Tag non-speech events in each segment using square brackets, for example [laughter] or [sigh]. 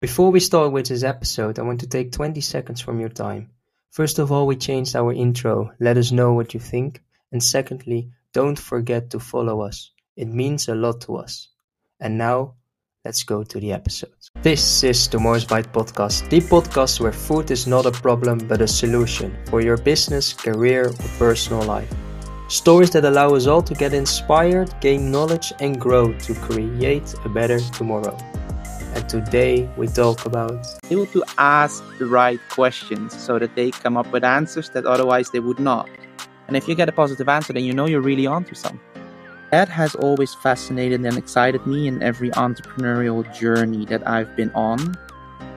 Before we start with this episode, I want to take 20 seconds from your time. First of all, we changed our intro. Let us know what you think. And secondly, don't forget to follow us. It means a lot to us. And now, let's go to the episode. This is the Moore's Bite podcast, the podcast where food is not a problem but a solution for your business, career, or personal life. Stories that allow us all to get inspired, gain knowledge, and grow to create a better tomorrow. And today we talk about able to ask the right questions so that they come up with answers that otherwise they would not. And if you get a positive answer, then you know you're really onto something. That has always fascinated and excited me in every entrepreneurial journey that I've been on.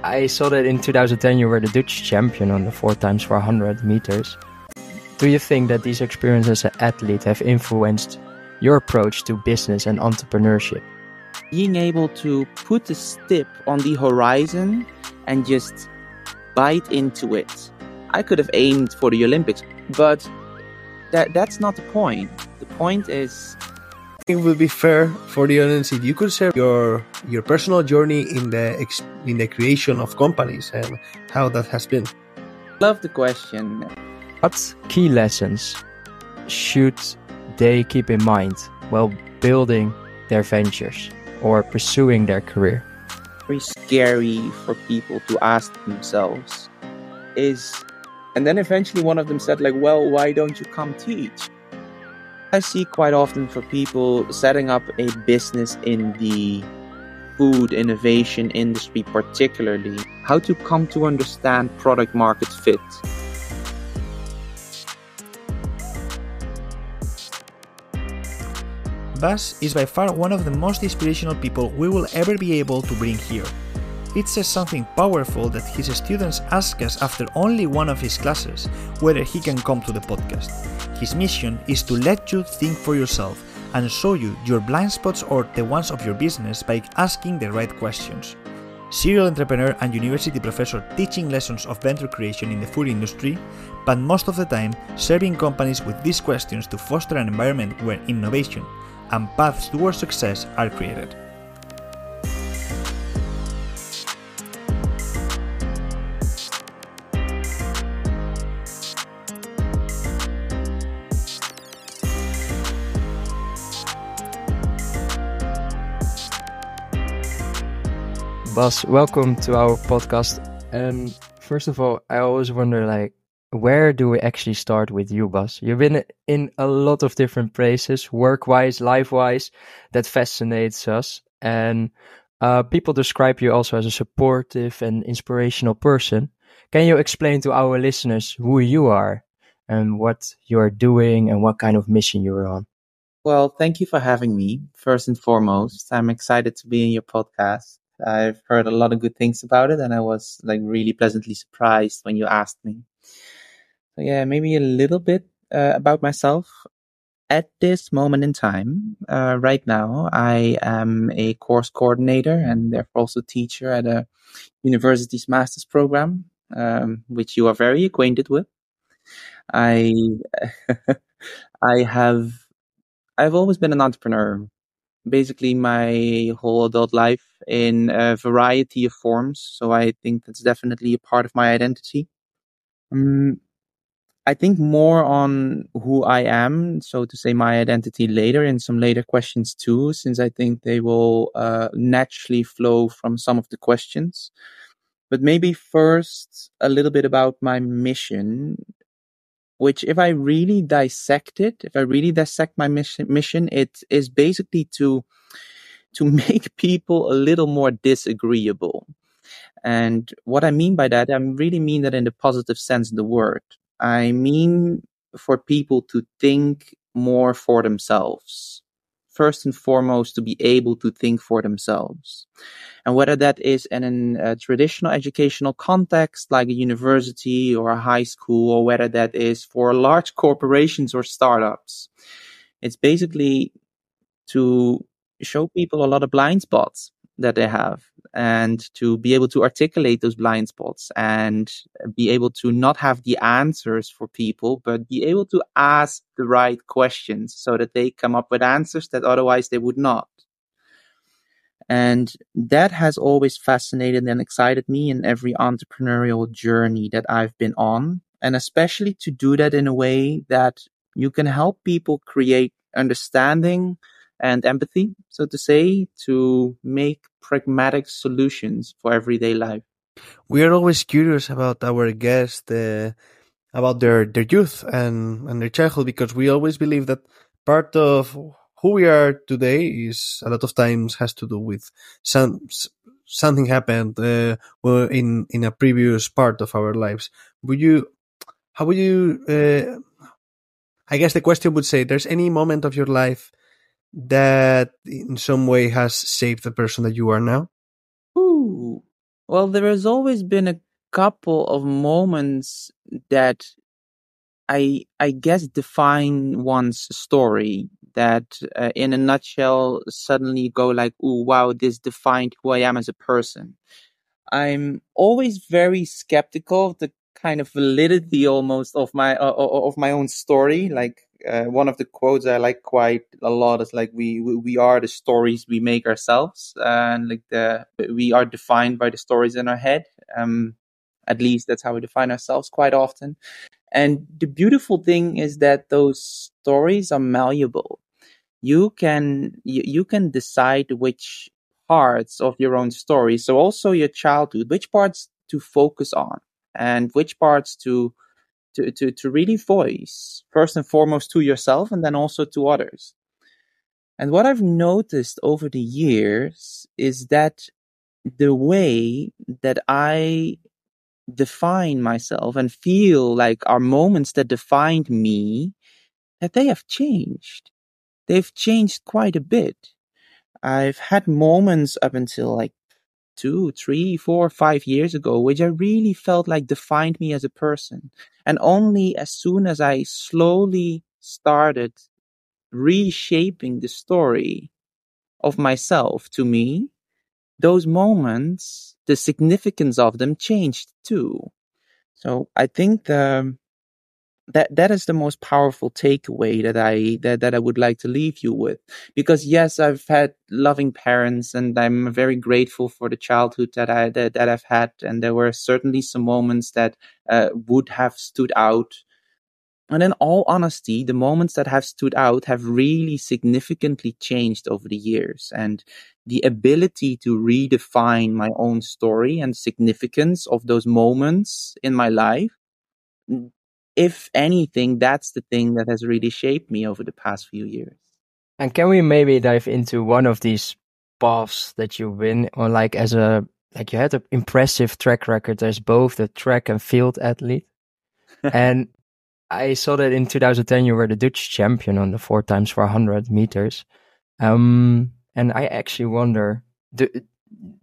I saw that in 2010 you were the Dutch champion on the 4 times 400 meters. Do you think that these experiences as an athlete have influenced your approach to business and entrepreneurship? Being able to put a stip on the horizon and just bite into it. I could have aimed for the Olympics, but that that's not the point. The point is it would be fair for the audience if you could share your your personal journey in the in the creation of companies and how that has been. Love the question. What key lessons should they keep in mind while building their ventures? Or pursuing their career. Very scary for people to ask themselves is, and then eventually one of them said, like, well, why don't you come teach? I see quite often for people setting up a business in the food innovation industry, particularly, how to come to understand product market fit Bas is by far one of the most inspirational people we will ever be able to bring here. It says something powerful that his students ask us after only one of his classes whether he can come to the podcast. His mission is to let you think for yourself and show you your blind spots or the ones of your business by asking the right questions. Serial entrepreneur and university professor teaching lessons of venture creation in the food industry, but most of the time serving companies with these questions to foster an environment where innovation, and paths towards success are created. Bas, welcome to our podcast. And first of all, I always wonder like where do we actually start with you, Bas? You've been in a lot of different places, work-wise, life-wise. That fascinates us, and uh, people describe you also as a supportive and inspirational person. Can you explain to our listeners who you are and what you are doing and what kind of mission you're on? Well, thank you for having me. First and foremost, I'm excited to be in your podcast. I've heard a lot of good things about it, and I was like really pleasantly surprised when you asked me. Yeah, maybe a little bit uh, about myself. At this moment in time, uh, right now, I am a course coordinator and therefore also teacher at a university's master's program, um, which you are very acquainted with. I [laughs] I have I've always been an entrepreneur. Basically, my whole adult life in a variety of forms. So I think that's definitely a part of my identity. Um, I think more on who I am, so to say, my identity later in some later questions too, since I think they will uh, naturally flow from some of the questions. But maybe first a little bit about my mission, which, if I really dissect it, if I really dissect my mission, mission it is basically to to [laughs] make people a little more disagreeable. And what I mean by that, I really mean that in the positive sense of the word. I mean for people to think more for themselves. First and foremost, to be able to think for themselves. And whether that is in a uh, traditional educational context, like a university or a high school, or whether that is for large corporations or startups, it's basically to show people a lot of blind spots that they have and to be able to articulate those blind spots and be able to not have the answers for people, but be able to ask the right questions so that they come up with answers that otherwise they would not. And that has always fascinated and excited me in every entrepreneurial journey that I've been on. And especially to do that in a way that you can help people create understanding and empathy, so to say, to make pragmatic solutions for everyday life. We are always curious about our guests, uh, about their, their youth and, and their childhood, because we always believe that part of who we are today is a lot of times has to do with some something happened uh, in in a previous part of our lives. Would you? How would you? Uh, I guess the question would say, "There's any moment of your life that, in some way, has shaped the person that you are now." Ooh, well, there has always been a couple of moments that I I guess define one's story that uh, in a nutshell suddenly go like, oh wow, this defined who I am as a person. I'm always very skeptical of the kind of validity almost of my uh, of my own story. Like uh, one of the quotes I like quite a lot is like we we are the stories we make ourselves, and like the we are defined by the stories in our head. Um, at least that's how we define ourselves quite often. And the beautiful thing is that those stories are malleable. You can you, you can decide which parts of your own story, so also your childhood, which parts to focus on and which parts to to, to, to really voice first and foremost to yourself and then also to others. And what I've noticed over the years is that the way that I define myself and feel like are moments that defined me, that they have changed. They've changed quite a bit. I've had moments up until like two, three, four, five years ago, which I really felt like defined me as a person. And only as soon as I slowly started reshaping the story of myself to me, those moments, the significance of them changed too. So I think the, that that is the most powerful takeaway that I that, that I would like to leave you with. Because yes, I've had loving parents and I'm very grateful for the childhood that I that, that I've had. And there were certainly some moments that uh, would have stood out and in all honesty, the moments that have stood out have really significantly changed over the years. And the ability to redefine my own story and significance of those moments in my life, if anything, that's the thing that has really shaped me over the past few years. And can we maybe dive into one of these paths that you win or like as a like you had an impressive track record as both a track and field athlete [laughs] and I saw that in 2010 you were the Dutch champion on the four times 400 meters. Um, and I actually wonder, do,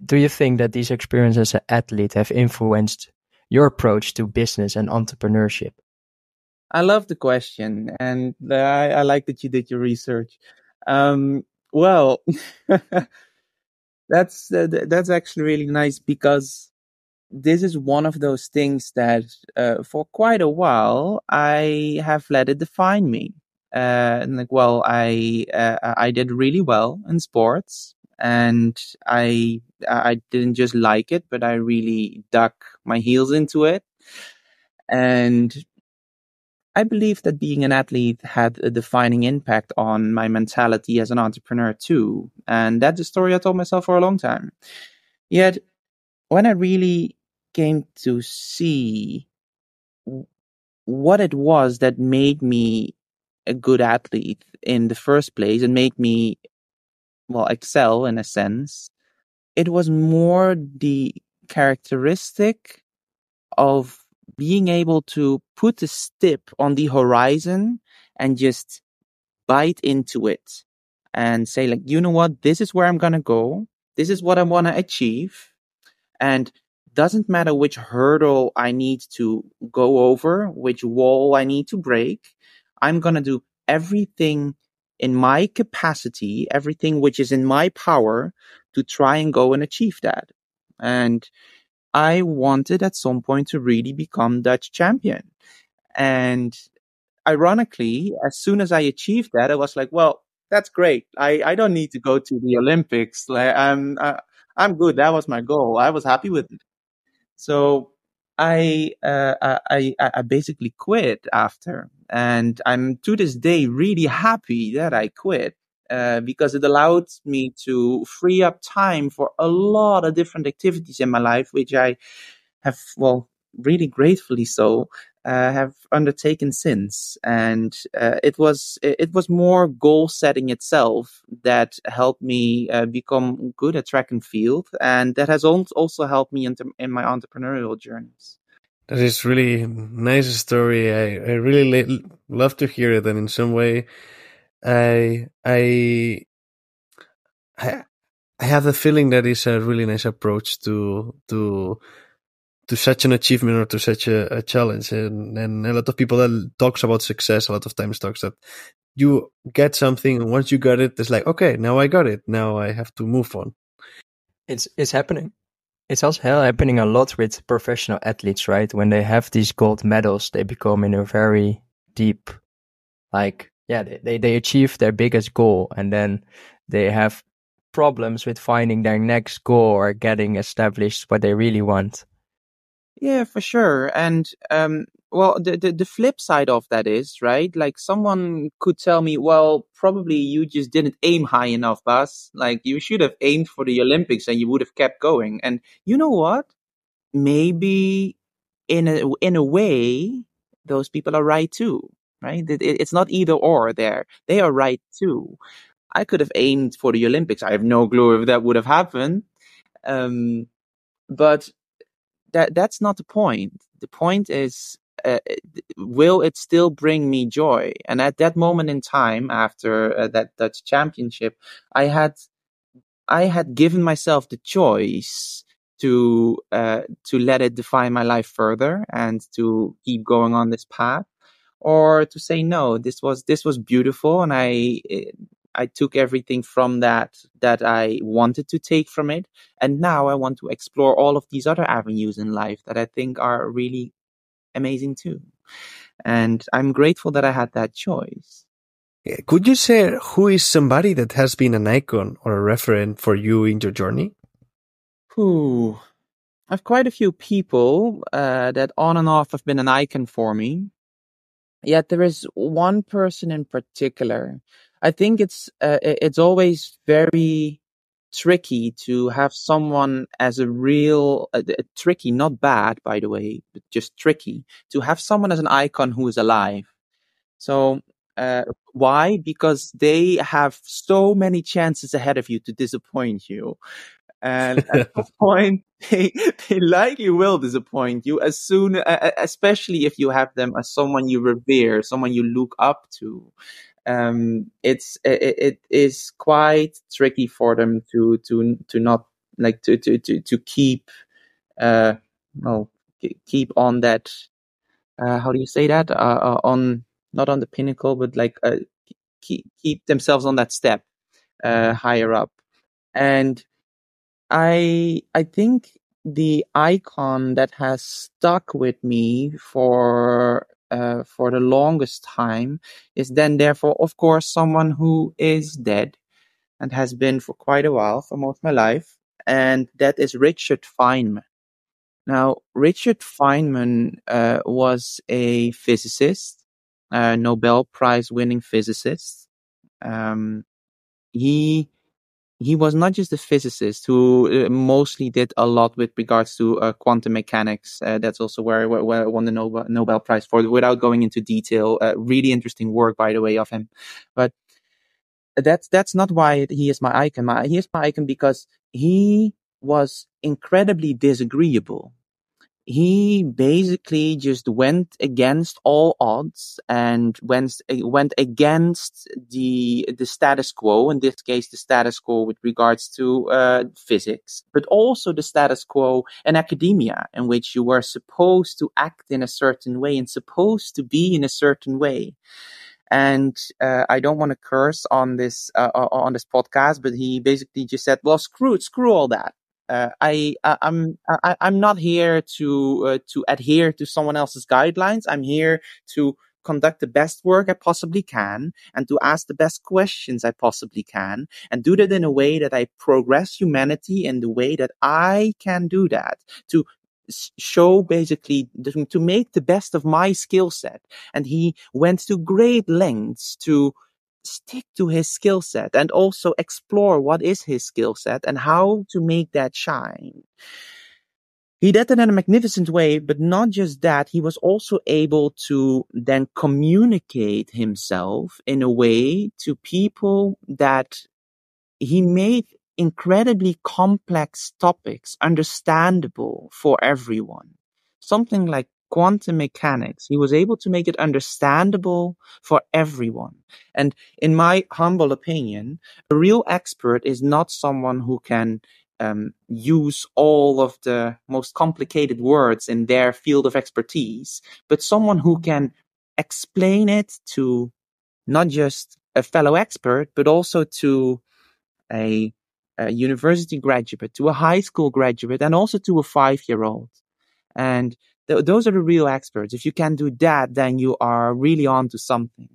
do you think that these experiences as an athlete have influenced your approach to business and entrepreneurship? I love the question, and I, I like that you did your research. Um, well, [laughs] that's uh, that's actually really nice because this is one of those things that uh, for quite a while I have let it define me. Uh, and like, well, I uh, I did really well in sports, and I I didn't just like it, but I really dug my heels into it. And I believe that being an athlete had a defining impact on my mentality as an entrepreneur too, and that's a story I told myself for a long time. Yet, when I really came to see what it was that made me a good athlete in the first place and made me well excel in a sense it was more the characteristic of being able to put a stip on the horizon and just bite into it and say like you know what this is where i'm going to go this is what i want to achieve and doesn't matter which hurdle I need to go over, which wall I need to break. I'm going to do everything in my capacity, everything which is in my power to try and go and achieve that. And I wanted at some point to really become Dutch champion. And ironically, as soon as I achieved that, I was like, well, that's great. I, I don't need to go to the Olympics. Like I'm, I, I'm good. That was my goal. I was happy with it. So I, uh, I, I, I basically quit after, and I'm to this day really happy that I quit. Uh, because it allowed me to free up time for a lot of different activities in my life, which I have, well, really gratefully so, uh, have undertaken since. And uh, it was it was more goal setting itself that helped me uh, become good at track and field, and that has also helped me in, in my entrepreneurial journeys. That is really nice story. I, I really love to hear it, and in some way, I I I I have the feeling that is a really nice approach to to to such an achievement or to such a, a challenge. And, and a lot of people that talks about success a lot of times talks that you get something and once you got it, it's like, okay, now I got it. Now I have to move on. It's, it's happening. It's also happening a lot with professional athletes, right? When they have these gold medals, they become in a very deep, like, yeah, they, they, they achieve their biggest goal and then they have problems with finding their next goal or getting established what they really want. Yeah, for sure. And um, well, the, the the flip side of that is right. Like someone could tell me, well, probably you just didn't aim high enough, Bas. Like you should have aimed for the Olympics, and you would have kept going. And you know what? Maybe in a in a way, those people are right too. Right? It, it's not either or. There, they are right too. I could have aimed for the Olympics. I have no clue if that would have happened. Um, but that that's not the point. The point is, uh, will it still bring me joy? And at that moment in time, after uh, that Dutch championship, I had I had given myself the choice to uh, to let it define my life further and to keep going on this path, or to say no. This was this was beautiful, and I I took everything from that that I wanted to take from it. And now I want to explore all of these other avenues in life that I think are really amazing too. And I'm grateful that I had that choice. Could you say who is somebody that has been an icon or a referent for you in your journey? Who? I've quite a few people uh, that on and off have been an icon for me. Yet there is one person in particular I think it's uh, it's always very tricky to have someone as a real uh, tricky, not bad, by the way, but just tricky to have someone as an icon who is alive. So uh, why? Because they have so many chances ahead of you to disappoint you. And [laughs] at some point, they, they likely will disappoint you as soon, especially if you have them as someone you revere, someone you look up to. Um, it's it, it is quite tricky for them to to to not like to to to, to keep uh well keep on that uh, how do you say that? Uh, uh, on not on the pinnacle but like uh, keep keep themselves on that step uh, higher up. And i i think the icon that has stuck with me for uh, for the longest time is then therefore of course someone who is dead and has been for quite a while for most of my life and that is richard feynman. Now richard feynman uh, was a physicist a nobel prize winning physicist. Um, he he was not just a physicist who uh, mostly did a lot with regards to uh, quantum mechanics. Uh, that's also where, where, where, I won the Nobel, Nobel Prize for, without going into detail. Uh, really interesting work, by the way, of him. But that's that's not why he is my icon. My, he is my icon because he was incredibly disagreeable he basically just went against all odds and went went against the the status quo. In this case, the status quo with regards to uh, physics, but also the status quo in academia, in which you were supposed to act in a certain way and supposed to be in a certain way. And uh, I don't want to curse on this uh, on this podcast, but he basically just said, "Well, screw it, screw all that." Uh, I, I am I, am not here to uh, to adhere to someone else's guidelines. I'm here to conduct the best work I possibly can and to ask the best questions I possibly can and do that in a way that I progress humanity in the way that I can do that to show basically to make the best of my skill set. And he went to great lengths to stick to his skill set and also explore what is his skill set and how to make that shine. He did that in a magnificent way, but not just that, he was also able to then communicate himself in a way to people that he made incredibly complex topics understandable for everyone. Something like quantum mechanics. He was able to make it understandable for everyone. And in my humble opinion, a real expert is not someone who can um, use all of the most complicated words in their field of expertise, but someone who can explain it to not just a fellow expert, but also to a, a university graduate, to a high school graduate, and also to a five year old. And th- those are the real experts. If you can do that, then you are really on to something.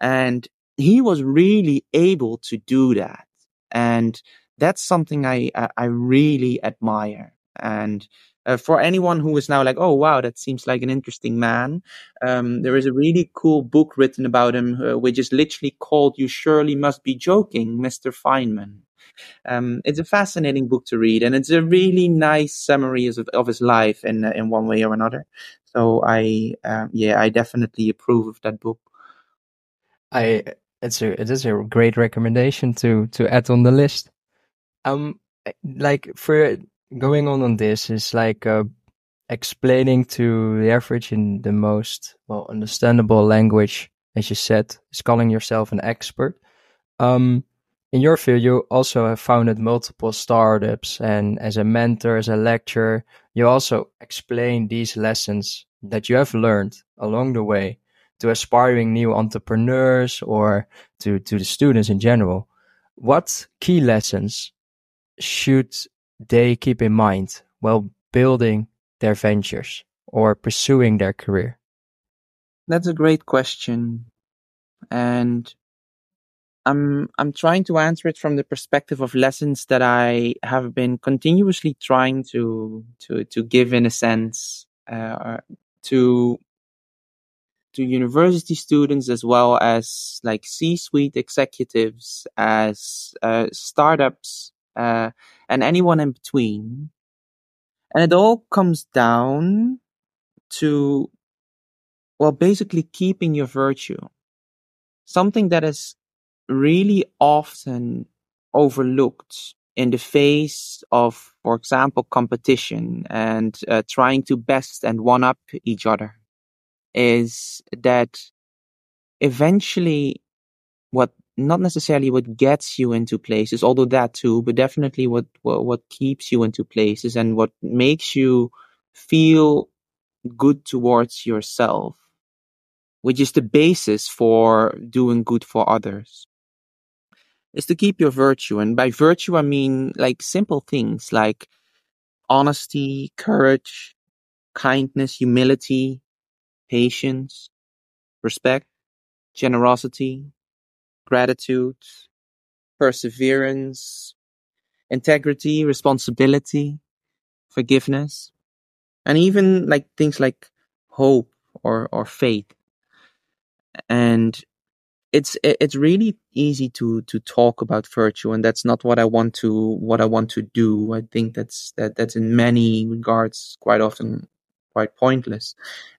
And he was really able to do that. And that's something I, I really admire. And uh, for anyone who is now like, oh wow, that seems like an interesting man, um, there is a really cool book written about him, uh, which is literally called "You Surely Must Be Joking, Mr. Feynman." Um, it's a fascinating book to read, and it's a really nice summary of, of his life in uh, in one way or another. So I, uh, yeah, I definitely approve of that book. I it's a it is a great recommendation to to add on the list. Um, eh, like for going on on this is like uh, explaining to the average in the most well understandable language, as you said, is calling yourself an expert. Um, in your field, you also have founded multiple startups, and as a mentor, as a lecturer, you also explain these lessons that you have learned along the way to aspiring new entrepreneurs or to, to the students in general. What key lessons should they keep in mind while building their ventures or pursuing their career? That's a great question. And I'm I'm trying to answer it from the perspective of lessons that I have been continuously trying to to to give in a sense uh, to to university students as well as like C-suite executives, as uh, startups, uh, and anyone in between. And it all comes down to, well, basically keeping your virtue. Something that is really often overlooked in the face of, for example, competition and uh, trying to best and one up each other is that eventually what not necessarily what gets you into places, although that too, but definitely what, what, what keeps you into places and what makes you feel good towards yourself, which is the basis for doing good for others, is to keep your virtue. And by virtue, I mean like simple things like honesty, courage, kindness, humility, patience, respect, generosity, gratitude, perseverance, integrity, responsibility, forgiveness, and even like things like hope or, or faith. And it's it's really easy to to talk about virtue and that's not what I want to what I want to do. I think that's that that's in many regards quite often quite pointless.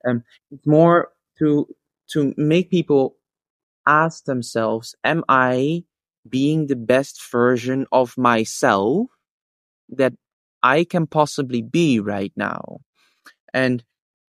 Um, it's more to to make people ask themselves, am I being the best version of myself that I can possibly be right now? And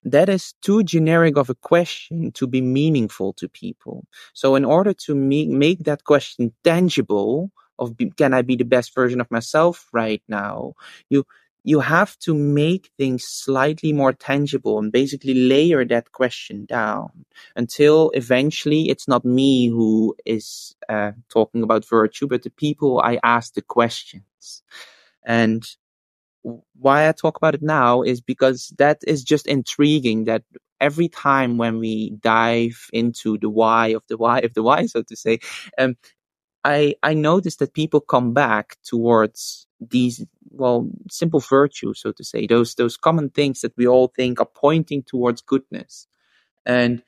that is too generic of a question to be meaningful to people. So in order to make, make that question tangible of be, can I be the best version of myself right now, you you have to make things slightly more tangible and basically layer that question down until eventually it's not me who is uh, talking about virtue, but the people I ask the questions. And why I talk about it now is because that is just intriguing that every time when we dive into the why of the why of the why, so to say, um, I I notice that people come back towards these well simple virtues, so to say, those those common things that we all think are pointing towards goodness, and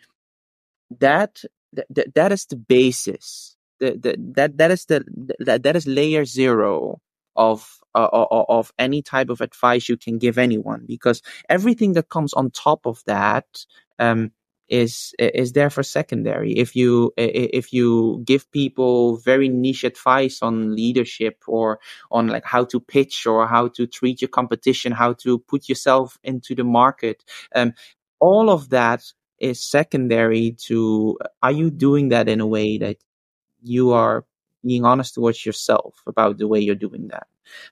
that that, that is the basis. The, the, that that is the that, that is layer zero of uh, of any type of advice you can give anyone because everything that comes on top of that um, is is there for secondary. If you if you give people very niche advice on leadership or on like how to pitch or how to treat your competition how to put yourself into the market um, all of that is secondary to are you doing that in a way that you are being honest towards yourself about the way you're doing that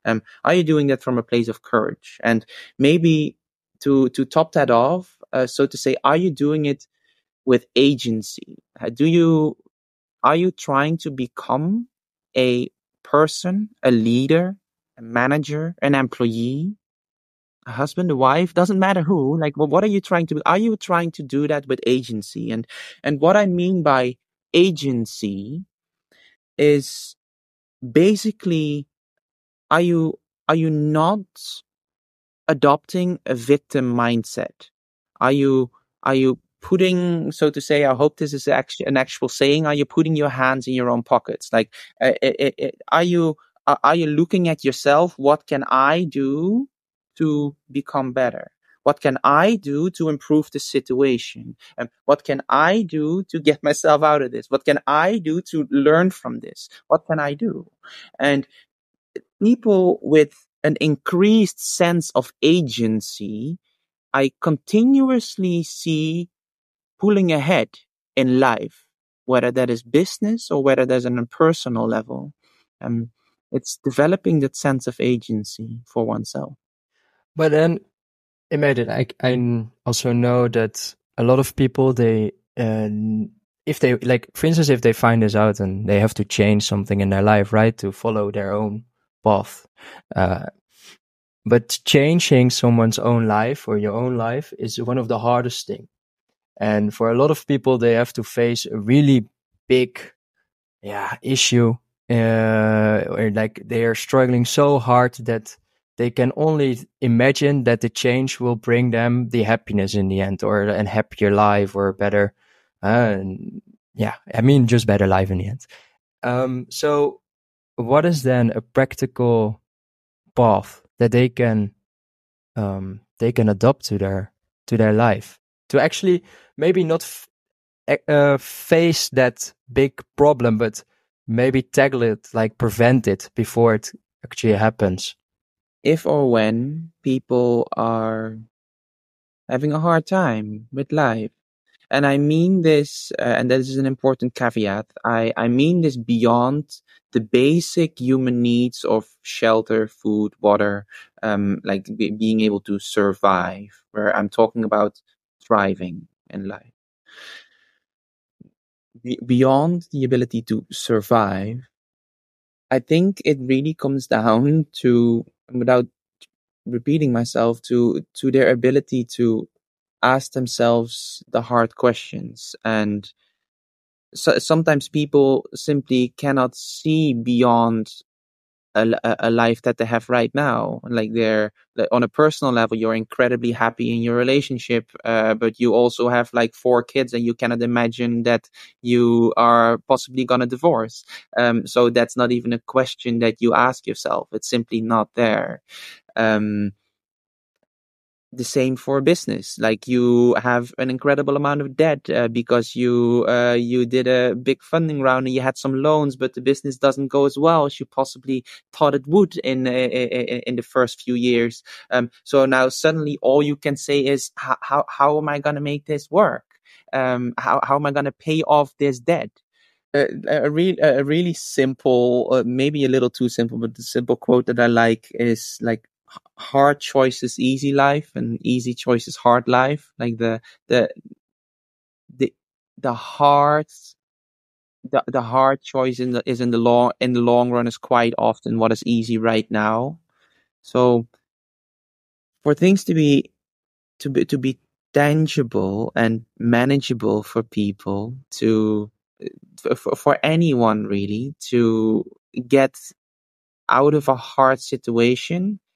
um, are you doing that from a place of courage and maybe to to top that off uh, so to say are you doing it with agency uh, do you are you trying to become a person a leader a manager an employee a husband, a wife, doesn't matter who. Like, well, what are you trying to? Are you trying to do that with agency? And and what I mean by agency is basically, are you are you not adopting a victim mindset? Are you are you putting, so to say, I hope this is actually an actual saying. Are you putting your hands in your own pockets? Like, uh, it, it, it, are you uh, are you looking at yourself? What can I do to become better? What can I do to improve the situation? And what can I do to get [laughs] myself out of this? What can I do to learn from this? What can I do? And people with an increased sense of agency, I continuously see pulling ahead in life, whether that is business or whether that's on a personal level. Um, it's developing that sense of agency for oneself. But then, imagine I I also know that a lot of people they uh, if they like for instance if they find this out and they have to change something in their life right to follow their own path. Uh, but changing someone's own life or your own life is one of the hardest thing. And for a lot of people, they have to face a really big, yeah, issue. Uh, or like they are struggling so hard that they can only imagine that the change will bring them the happiness in the end or a happier life or better uh, yeah i mean just better life in the end. Um, so what is then a practical path that they can um, they can adopt to their to their life? To actually maybe not f- uh, face that big problem but maybe tackle it like prevent it before it actually happens if or when people are having a hard time with life. And I mean this, uh, and this is an important caveat. I, I mean this beyond the basic human needs of shelter, food, water, um, like be, being able to survive, where I'm talking about thriving in life. Be- beyond the ability to survive, I think it really comes down to without repeating myself to to their ability to ask themselves the hard questions. And so, sometimes people simply cannot see beyond a, a life that they have right now. Like they're on a personal level, you're incredibly happy in your relationship, uh, but you also have like four kids, and you cannot imagine that you are possibly gonna divorce. Um, so that's not even a question that you ask yourself. It's simply not there. Um, the same for business. Like you have an incredible amount of debt uh, because you uh, you did a big funding round and you had some loans but the business doesn't go as well as you possibly thought it would in uh, in the first few years. Um, so now suddenly all you can say is how how am i going to make this work? Um, how how am i going to pay off this debt? A, a, re- a really simple, uh, maybe a little too simple, but the simple quote that I like is like hard choices easy life and easy choices hard life. Like the the the the hard the, the hard choice in the is in the long in the long run is quite often what is easy right now. So for things to be to be to be tangible and manageable for people to uh, for, for anyone really to get out of a hard situation it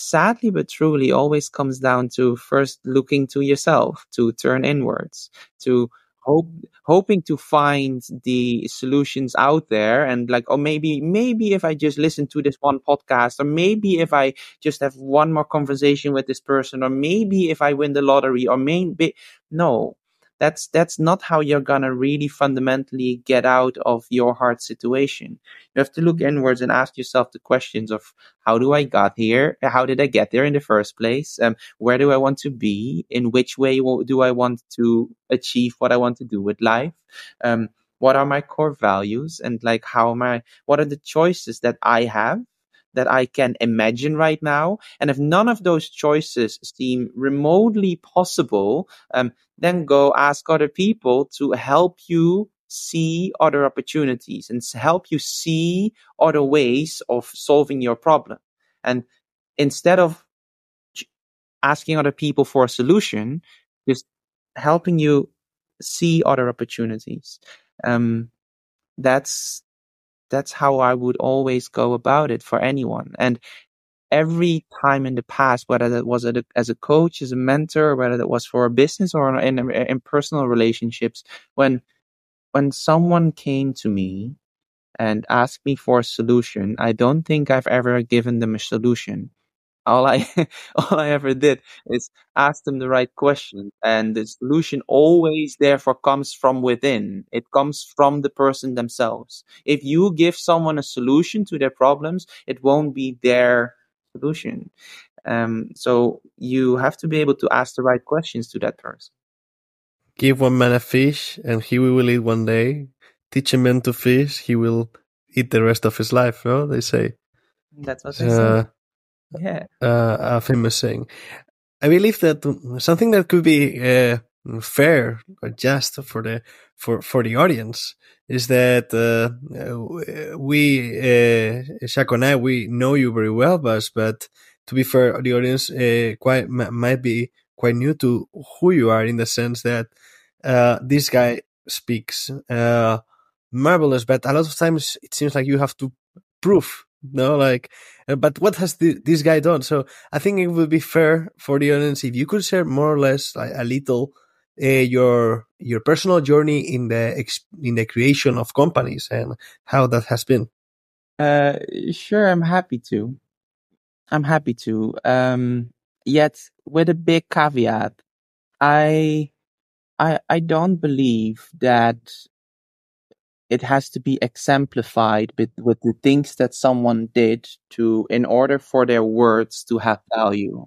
sadly but truly always comes down to first looking to yourself to turn inwards to hope hoping to find the solutions out there and like oh maybe maybe if i just listen to this one podcast or maybe if i just have one more conversation with this person or maybe if i win the lottery or maybe no that's that's not how you're gonna really fundamentally get out of your hard situation. You have to look inwards and ask yourself the questions of how do i got here? How did i get there in the first place? Um, where do i want to be? In which way do i want to achieve what i want to do with life? Um, what are my core values? And like how am i what are the choices that i have that I can imagine right now. And if none of those choices seem remotely possible, um, then go ask other people to help you see other opportunities and help you see other ways of solving your problem. And instead of asking other people for a solution, just helping you see other opportunities. Um, that's that's how I would always go about it for anyone. And every time in the past, whether that was as a coach, as a mentor, whether that was for a business or in, in personal relationships, when when someone came to me and asked me for a solution, I don't think I've ever given them a solution all I [laughs] all I ever did is ask them the right question, and the solution always therefore comes from within. It comes from the person themselves. If you give someone a solution to their problems, it won't be their solution. Um, so you have to be able to ask the right questions to that person. Give one man a fish, and he will eat one day. Teach a man to fish, he will eat the rest of his life. No, they say. That's what they uh, say yeah. uh, a famous saying. I believe that something that could be uh, fair or just for the for for the audience is that uh, we uh, Jacques and I we know you very well, but but to be fair, the audience uh, quite might be quite new to who you are in the sense that uh, this guy speaks uh, marvelous, but a lot of times it seems like you have to prove no like uh, but what has this guy done? So i think it would be fair for the audience if you could share more or less like, a little uh, your your personal journey in the in the creation of companies and how that has been. Uh sure i'm happy to. I'm happy to. Um yet with a big caveat i i i don't believe that it has to be exemplified with, with the things that someone did to in order for their words to have value.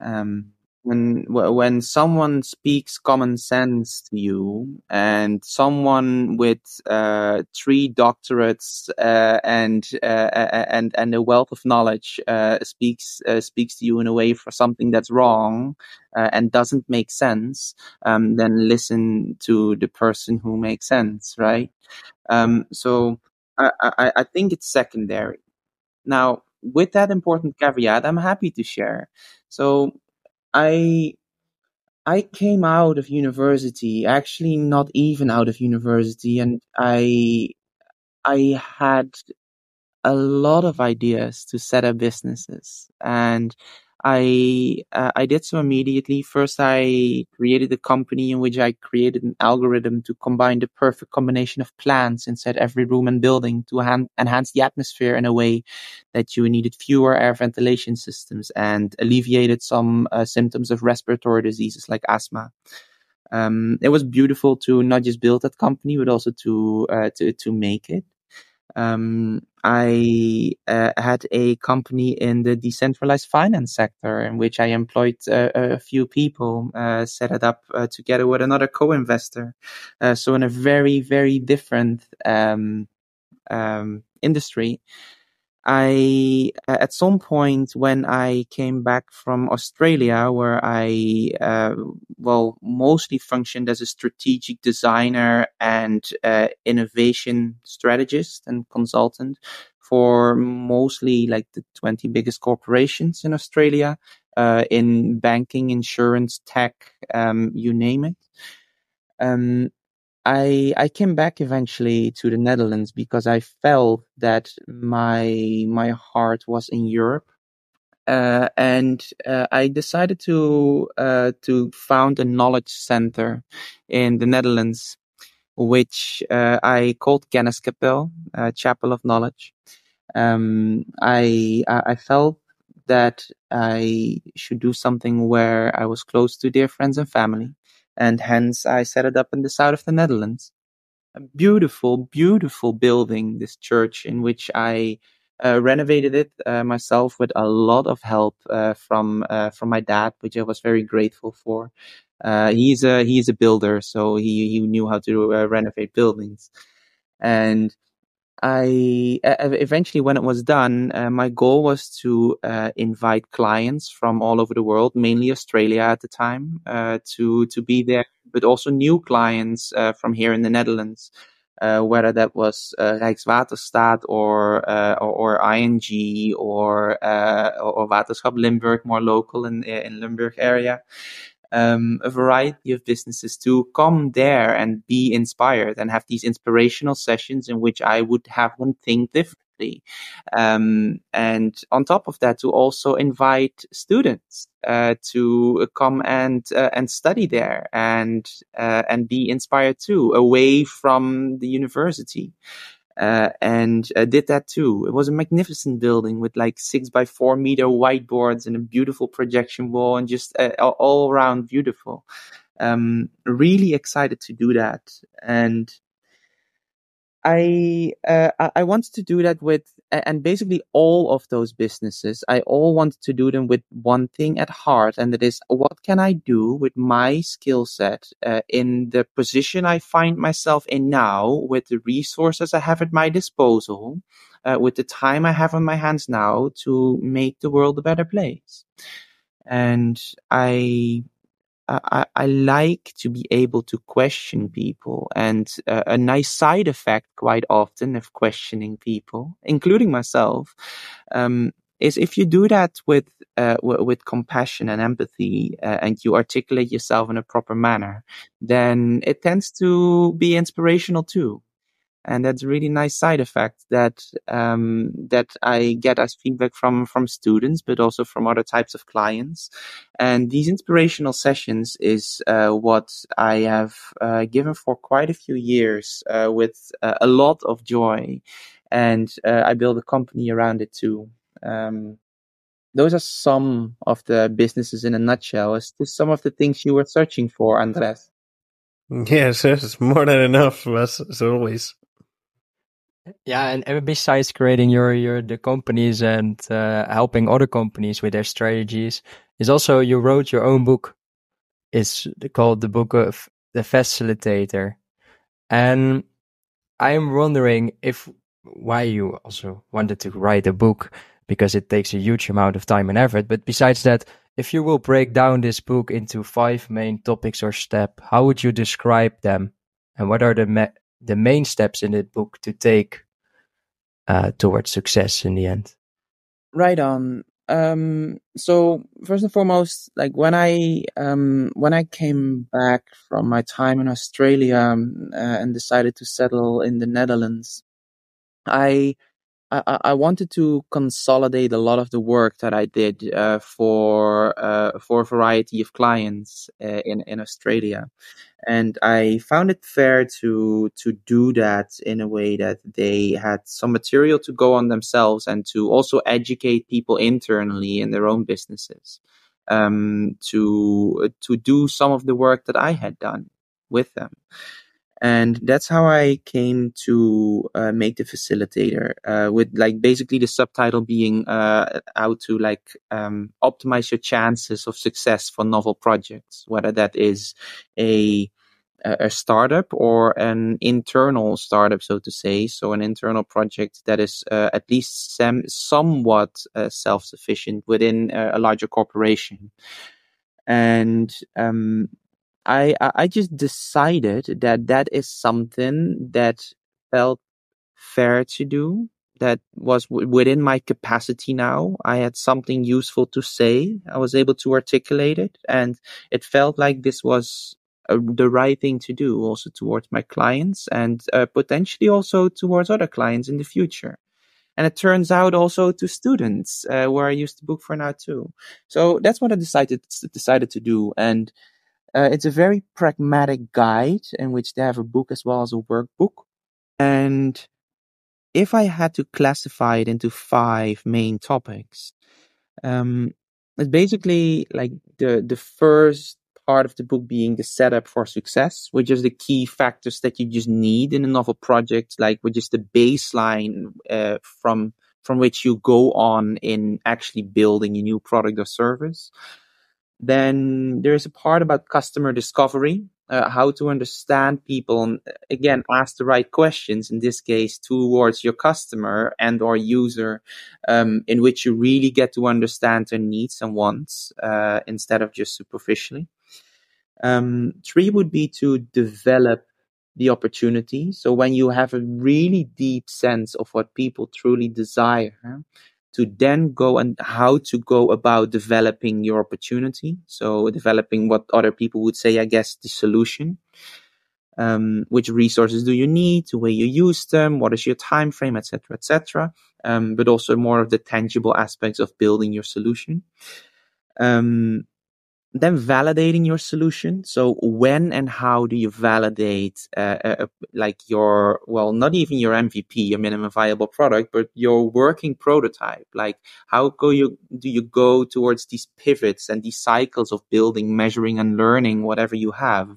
Um, when when someone speaks common sense to you and someone with uh, three doctorates uh, and uh, and and a wealth of knowledge uh, speaks uh, speaks to you in a way for something that's wrong uh, and doesn't make sense, um, then listen to the person who makes sense, right? Um, so I, I, I think it's secondary. Now, with that important caveat, I'm happy to share. So I I came out of university, actually not even out of university, and I I had a lot of ideas to set up businesses. And I uh, I did so immediately. First, I created a company in which I created an algorithm to combine the perfect combination of plants inside every room and building to han- enhance the atmosphere in a way that you needed fewer air ventilation systems and alleviated some uh, symptoms of respiratory diseases like asthma. Um, it was beautiful to not just build that company, but also to uh, to to make it. Um, I uh, had a company in the decentralized finance sector in which I employed uh, a few people, uh, set it up uh, together with another co-investor. Uh, so in a very, very different um, um, industry. I at some point when I came back from Australia, where I uh, well mostly functioned as a strategic designer and uh, innovation strategist and consultant for mostly like the 20 biggest corporations in Australia. uh, in banking, insurance, tech, um, you name it. Um, I I came back eventually to the Netherlands because I felt that my my heart was in Europe, uh, and uh, I decided to uh, to found a knowledge center in the Netherlands, which uh, I called Kenniskapel, uh, Chapel of Knowledge. Um, I I felt that I should do something where I was close to dear friends and family and hence I set it up in the south of the Netherlands. A beautiful, beautiful building, this church, in which I uh, renovated it uh, myself with a lot of help uh, from uh, from my dad, which I was very grateful for. Uh, he's a he's a builder, so he he knew how to uh, renovate buildings, and I eventually, when it was done, uh, my goal was to uh, invite clients from all over the world, mainly Australia at the time, uh, to to be there, but also new clients uh, from here in the Netherlands, uh, whether that was uh, Rijkswaterstaat or, or, or ING or or Waterschap Limburg, more local in in Limburg area um, a variety of businesses to come there and be inspired and have these inspirational sessions in which I would have them think differently. Um, and on top of that, to also invite students uh, to come and uh, and study there and uh, and be inspired too, away from the university uh, and uh, did that too. It was a magnificent building with like six by four meter whiteboards and a beautiful projection wall and just uh, all around beautiful. Um, really excited to do that. And I uh, I wanted to do that with and basically all of those businesses. I all wanted to do them with one thing at heart, and that is what can I do with my skill set uh, in the position I find myself in now, with the resources I have at my disposal, uh, with the time I have on my hands now to make the world a better place. And I I, I like to be able to question people, and uh, a nice side effect quite often of questioning people, including myself, um, is if you do that with uh, w- with compassion and empathy, uh, and you articulate yourself in a proper manner, then it tends to be inspirational too and that's a really nice side effect that um, that I get as feedback from from students, but also from other types of clients. And these inspirational sessions is uh, what I have uh, given for quite a few years uh, with uh, a lot of joy, and uh, I build a company around it too. Um, those are some of the businesses in a nutshell. As to some of the things you were searching for, Andres. Yes, yes, more than enough, as, as always. Yeah, and besides creating your your the companies and uh, helping other companies with their strategies, is also you wrote your own book. It's called the book of the facilitator, and I am wondering if why you also wanted to write a book because it takes a huge amount of time and effort. But besides that, if you will break down this book into five main topics or step, how would you describe them, and what are the the main steps in the book to take uh, towards success in the end. Right on. Um, so first and foremost, like when I um, when I came back from my time in Australia um, uh, and decided to settle in the Netherlands, I, I, I wanted to consolidate a lot of the work that I did uh, for uh, for a variety of clients uh, in in Australia, and I found it fair to to do that in a way that they had some material to go on themselves and to also educate people internally in their own businesses um, to to do some of the work that I had done with them. And that's how I came to uh, make the facilitator, uh, with like basically the subtitle being uh, how to like um, optimize your chances of success for novel projects, whether that is a a startup or an internal startup, so to say. So an internal project that is uh, at least sem- somewhat uh, self-sufficient within a, a, larger corporation. And um, I I just decided that that is something that felt fair to do, that was w- within my capacity now. I had something useful to say. I was able to articulate it and it felt like this was uh, the right thing to do also towards my clients and uh, potentially also towards other clients in the future. And it turns out also to students, uh, where I used to book for now too. So that's what I decided, decided to do. And uh, it's a very pragmatic guide in which they have a book as well as a workbook. And if I had to classify it into five main topics, um, it's basically like the the first part of the book being the setup for success, which is the key factors that you just need in a novel project, like which is the baseline uh, from from which you go on in actually building a new product or service. Then there is a part about customer discovery, uh, how to understand people and again ask the right questions in this case towards your customer and or user um, in which you really get to understand their needs and wants uh, instead of just superficially. Um, three would be to develop the opportunity. So when you have a really deep sense of what people truly desire to then go and how to go about developing your opportunity. So developing what other people would say, I guess, the solution. Um, which resources do you need? The way you use them? What is your time frame, etc., etc. Um, but also more of the tangible aspects of building your solution. Um, then validating your solution. So when and how do you validate, uh, uh, uh like your, well, not even your MVP, your minimum viable product, but your working prototype? Like how go you, do you go towards these pivots and these cycles of building, measuring and learning whatever you have?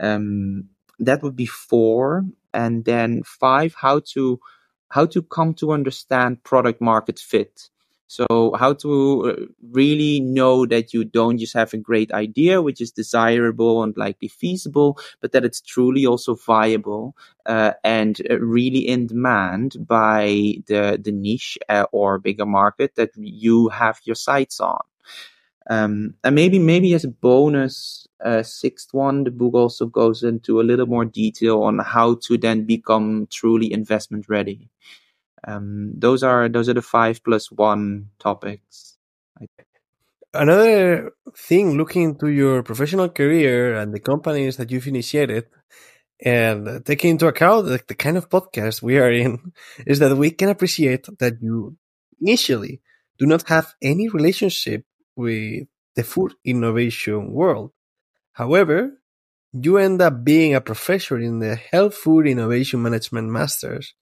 Um, that would be four. And then five, how to, how to come to understand product market fit. So how to uh, really know that you don't just have a great idea, which is desirable and likely feasible, but that it's truly also viable uh, and uh, really in demand by the the niche uh, or bigger market that you have your sights on. Um, and maybe maybe as a bonus, uh, sixth one, the book also goes into a little more detail on how to then become truly investment ready. Um, those are those are the five plus one topics. Another thing, looking into your professional career and the companies that you've initiated, and taking into account the, the kind of podcast we are in, [laughs] is that we can appreciate that you initially do not have any relationship with the food innovation world. However, you end up being a professor in the Health Food Innovation Management Masters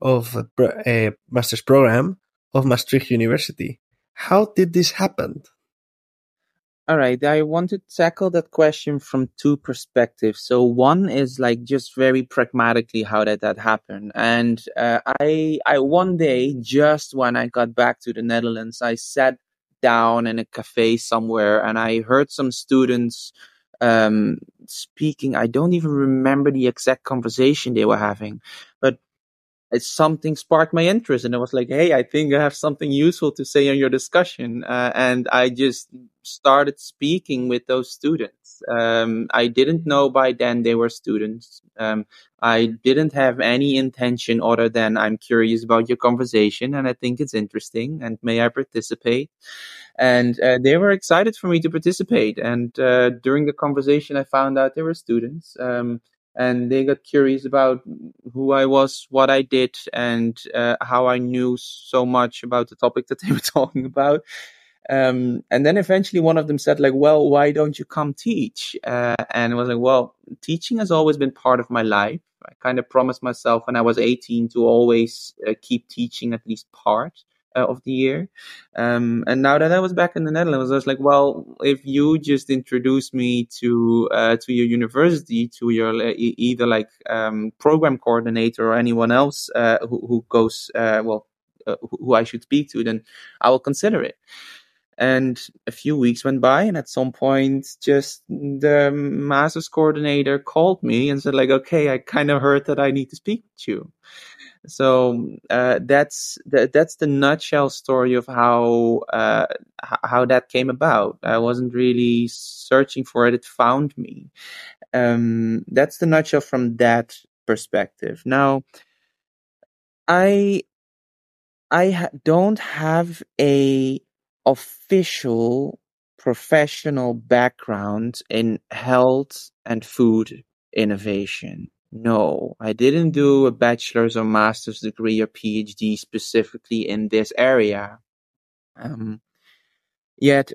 of a master's program of Maastricht University. How did this happen? All right, I want to tackle that question from two perspectives. So one is like just very pragmatically how did that happen? And uh, I, I one day just when I got back to the Netherlands, I sat down in a cafe somewhere and I heard some students um, speaking. I don't even remember the exact conversation they were having, but something sparked my interest and I was like, Hey, I think I have something useful to say in your discussion. Uh, and I just started speaking with those students. Um, I didn't know by then they were students. Um, I didn't have any intention other than I'm curious about your conversation and I think it's interesting and may I participate? And uh, they were excited for me to participate. And uh, during the conversation, I found out they were students. Um, and they got curious about who I was, what I did, and uh, how I knew so much about the topic that [laughs] they were talking about. Um, and then eventually one of them said like, well, why don't you come teach? Uh, and I was like, well, teaching has always been part of my life. I kind of promised myself when I was 18 to always uh, keep teaching at least part uh, of the year. Um, and now that I was back in the Netherlands, I was like, well, if you just introduce me to uh, to your university, to your uh, either like um, program coordinator or anyone else uh, who, who goes, uh, well, uh, who I should speak to, then I will consider it. And a few weeks went by, and at some point, just the master's coordinator called me and said, like, okay, I kind of heard that I need to speak to you. So uh, that's that's the nutshell story of how uh, how that came about. I wasn't really searching for it; it found me. Um, that's the nutshell from that perspective. Now, I I ha- don't have a official professional background in health and food innovation. No, I didn't do a bachelor's or master's degree or PhD specifically in this area. Um, yet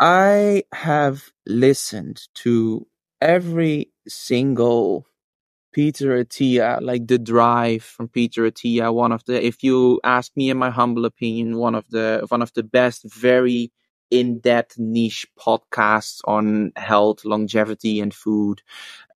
I have listened to every single Peter Attia, like the drive from Peter Attia, one of the, if you ask me in my humble opinion, one of the one of the best, very in-depth niche podcasts on health, longevity, and food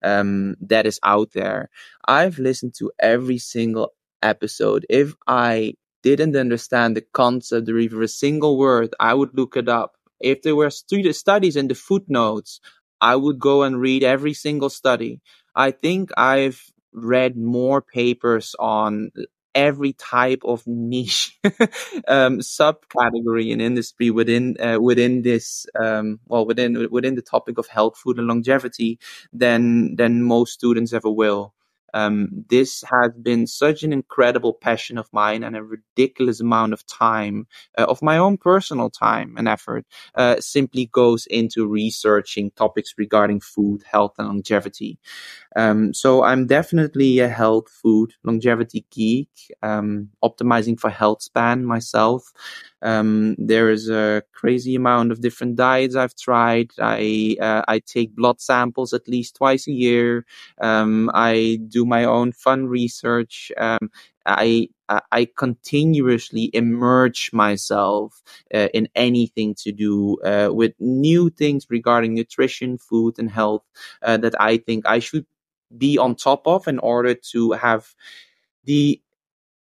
um, that is out there. I've listened to every single episode. If I didn't understand the concept or even a single word, I would look it up. If there were studies in the footnotes, I would go and read every single study. I think I've read more papers on every type of niche [laughs] um, subcategory in industry within uh, within this um, well within within the topic of health, food, and longevity than than most students ever will. Um, this has been such an incredible passion of mine and a ridiculous amount of time, uh, of my own personal time and effort, uh, simply goes into researching topics regarding food, health, and longevity. Um, so I'm definitely a health, food, longevity geek, um, optimizing for health span myself. Um, there is a crazy amount of different diets I've tried. I uh, I take blood samples at least twice a year. Um, I do my own fun research. Um, I I continuously immerse myself uh, in anything to do uh, with new things regarding nutrition, food, and health uh, that I think I should be on top of in order to have the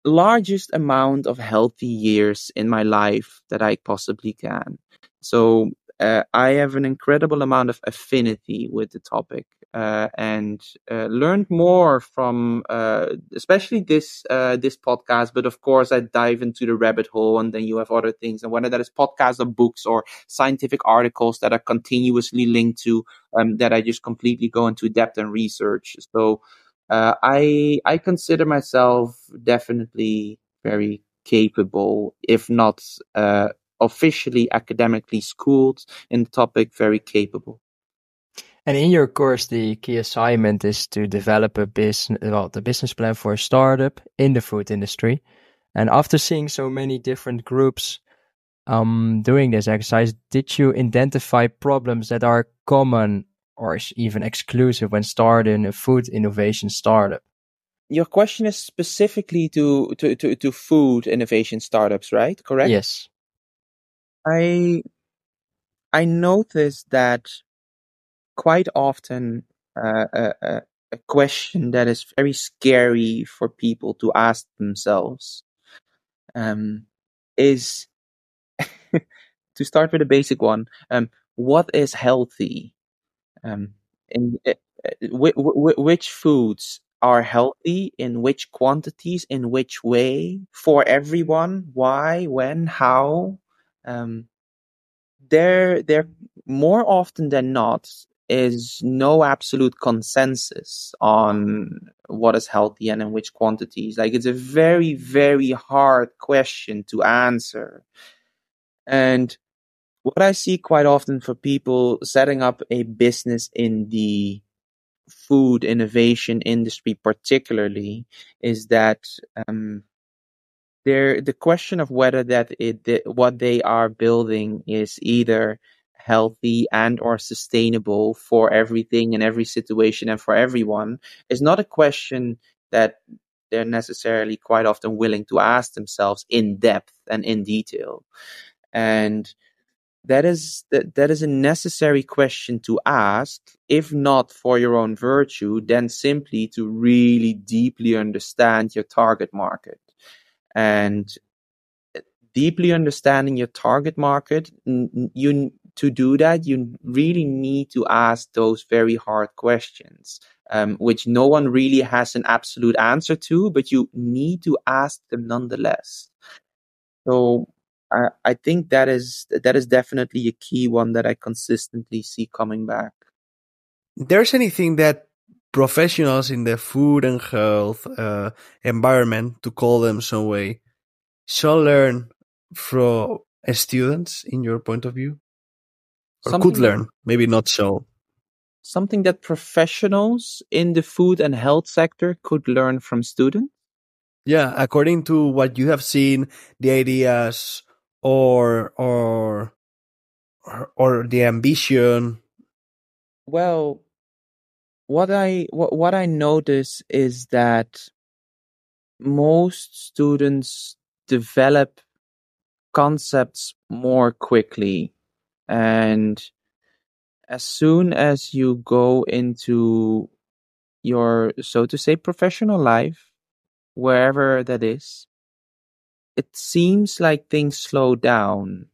largest amount of healthy years in my life that I possibly can. So uh, I have an incredible amount of affinity with the topic uh, and uh, learned more from, uh, especially this uh, this podcast. But of course, I dive into the rabbit hole, and then you have other things, and whether that is podcasts or books or scientific articles that are continuously linked to um, that I just completely go into depth and research. So uh, I I consider myself definitely very capable, if not uh, officially academically schooled in the topic, very capable. And in your course, the key assignment is to develop a business, well, the business plan for a startup in the food industry. And after seeing so many different groups um, doing this exercise, did you identify problems that are common or even exclusive when starting a food innovation startup? Your question is specifically to, to, to, to food innovation startups, right? Correct? Yes. I I noticed that quite often uh, a, a, question that is very scary for people to ask themselves um, is [laughs] to start with a basic one. Um, what is healthy? Um, in, uh, w- w- which foods are healthy in which quantities in which way for everyone why when how um, there there more often than not is no absolute consensus on what is healthy and in which quantities. Like it's a very very hard question to answer. And what i see quite often for people setting up a business in the food innovation industry particularly is that um, there the question of whether that it the, what they are building is either healthy and or sustainable for everything and every situation and for everyone is not a question that they're necessarily quite often willing to ask themselves in depth and in detail. And that is that, that is a necessary question to ask if not for your own virtue then simply to really deeply understand your target market. And eh, deeply understanding your target market you to do that you really need to ask those very hard questions um, which no one really has an absolute answer to but you need to ask them nonetheless so I, I think that is that is definitely a key one that I consistently see coming back. There's anything that professionals in the food and health uh, environment, to call them some way, shall learn from students in your point of view? Or Something could learn, maybe not so. something that professionals in the food and health sector could learn from students? Yeah, according to what you have seen, the ideas or or or, or the ambition. Well, what I what, what I notice is that most students develop concepts more quickly and as soon as you go into your so to say professional life wherever that is it seems like things slow down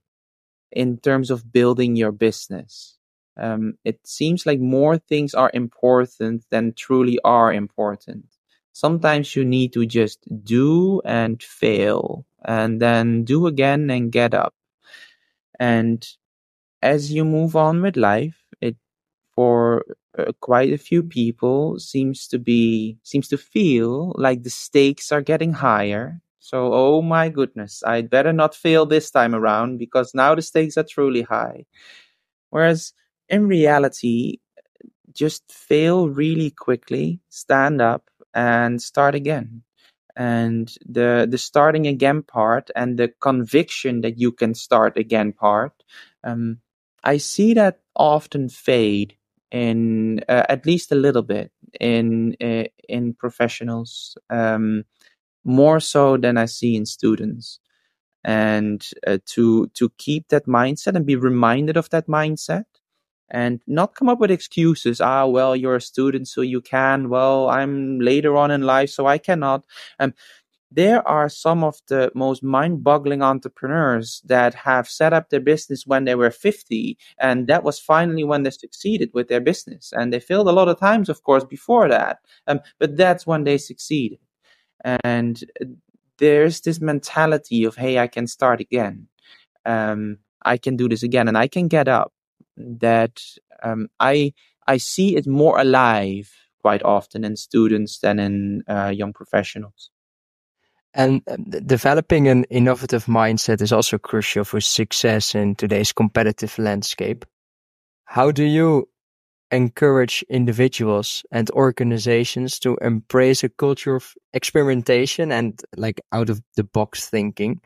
in terms of building your business. Um, it seems like more things are important than truly are important. Sometimes you need to just do and fail and then do again and get up. And as you move on with life it for uh, quite a few people seems to be seems to feel like the stakes are getting higher. So oh my goodness i'd better not fail this time around because now the stakes are truly high. Whereas in reality just fail really quickly stand up and start again. And the the starting again part and the conviction that you can start again part um, i see that often fade in uh, at least a little bit in uh, in professionals um, more so than i see in students. And uh, to to keep that mindset and be reminded of that mindset and not come up with excuses ah well you're a student so you can. Well i'm later on in life so i cannot. Um, there are some of the most mind-boggling entrepreneurs that have set up their business when they were 50 and that was finally when they succeeded with their business and they failed a lot of times of course before that um, but that's when they succeeded. And uh, there's this mentality of hey i can start again. Um, i can do this again and i can get up. That um, I I see it more alive quite often in students than in uh, young professionals. And uh, developing an innovative mindset is also crucial for success in today's competitive landscape. How do you encourage individuals and organizations to embrace a culture of experimentation and like out of the box thinking?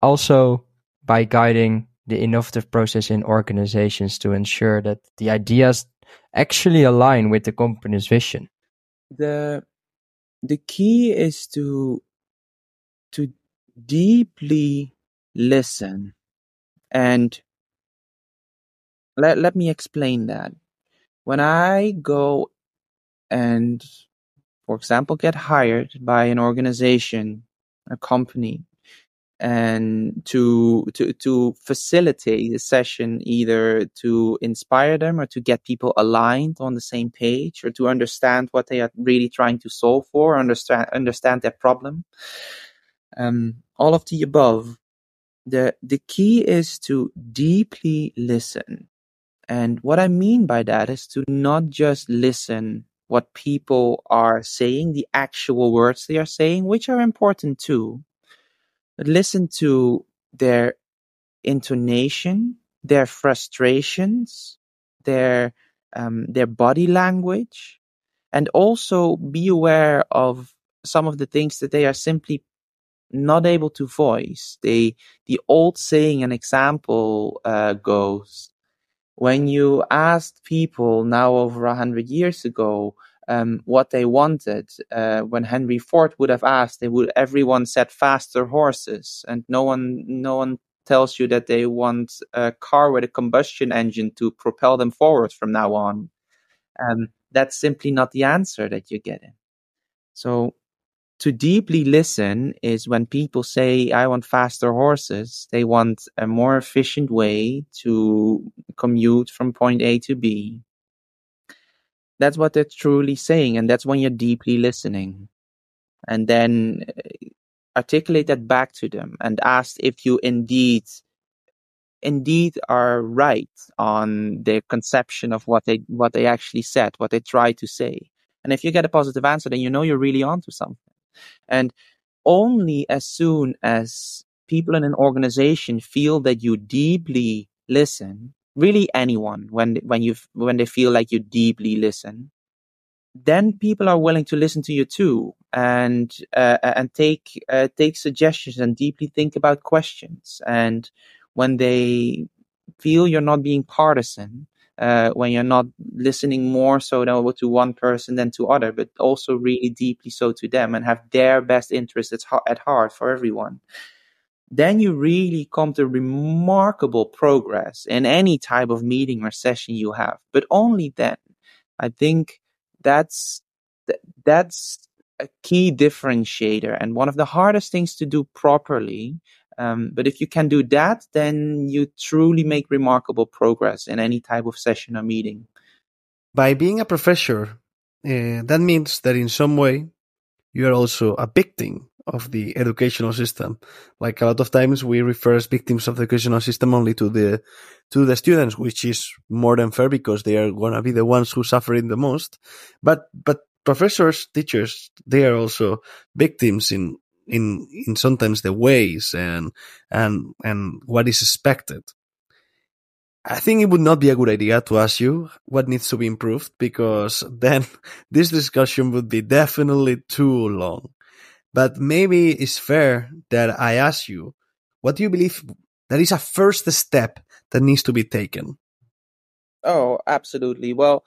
Also by guiding the innovative process in organizations to ensure that the ideas actually align with the company's vision? The the key is to to deeply listen and let, let me explain that. When I go and, for example, get hired by an organization, a company, and to to to facilitate a session either to inspire them or to get people aligned on the same page or to understand what they are really trying to solve for understand understand their problem um, all of the above the the key is to deeply listen. And what i mean by that is to not just listen what people are saying the actual words they are saying which are important too but listen to their intonation, their frustrations, their um, their body language, and also be aware of some of the things that they are simply not able to voice. They the old saying and example uh, goes when you asked people now over a hundred years ago um, what they wanted. Uh, when Henry Ford would have asked, they would everyone said faster horses, and no one no one tells you that they want a car with a combustion engine to propel them forward from now on. Um, that's simply not the answer that you're getting. So to deeply listen is when people say, I want faster horses, they want a more efficient way to commute from point A to B. That's what they're truly saying, and that's when you're deeply listening. And then uh, articulate that back to them and ask if you indeed indeed are right on their conception of what they what they actually said, what they tried to say. And if you get a positive answer, then you know you're really onto something. And only as soon as people in an organization feel that you deeply listen, really anyone, when when you when they feel like you deeply listen, then people are willing to listen to you too and uh, and take uh, take suggestions and deeply think about questions. And when they feel you're not being partisan uh, when you're not listening more so to one person than to other but also really deeply so to them and have their best interests at, heart for everyone then you really come to remarkable progress in any type of meeting or session you have but only then i think that's that's a key differentiator and one of the hardest things to do properly. Um, but if you can do that, then you truly make remarkable progress in any type of session or meeting. By being a professor, uh, that means that in some way you are also a victim of the educational system. Like a lot of times we refer as victims of the educational system only to the to the students, which is more than fair because they are gonna be the ones who suffering the most. But but professors, teachers, they are also victims in in in sometimes the ways and and and what is expected. I think it would not be a good idea to ask you what needs to be improved because [laughs] then this discussion would be definitely too long. But maybe it's fair that I ask you, what do you believe that is a first step that needs to be taken? Oh, absolutely. Well,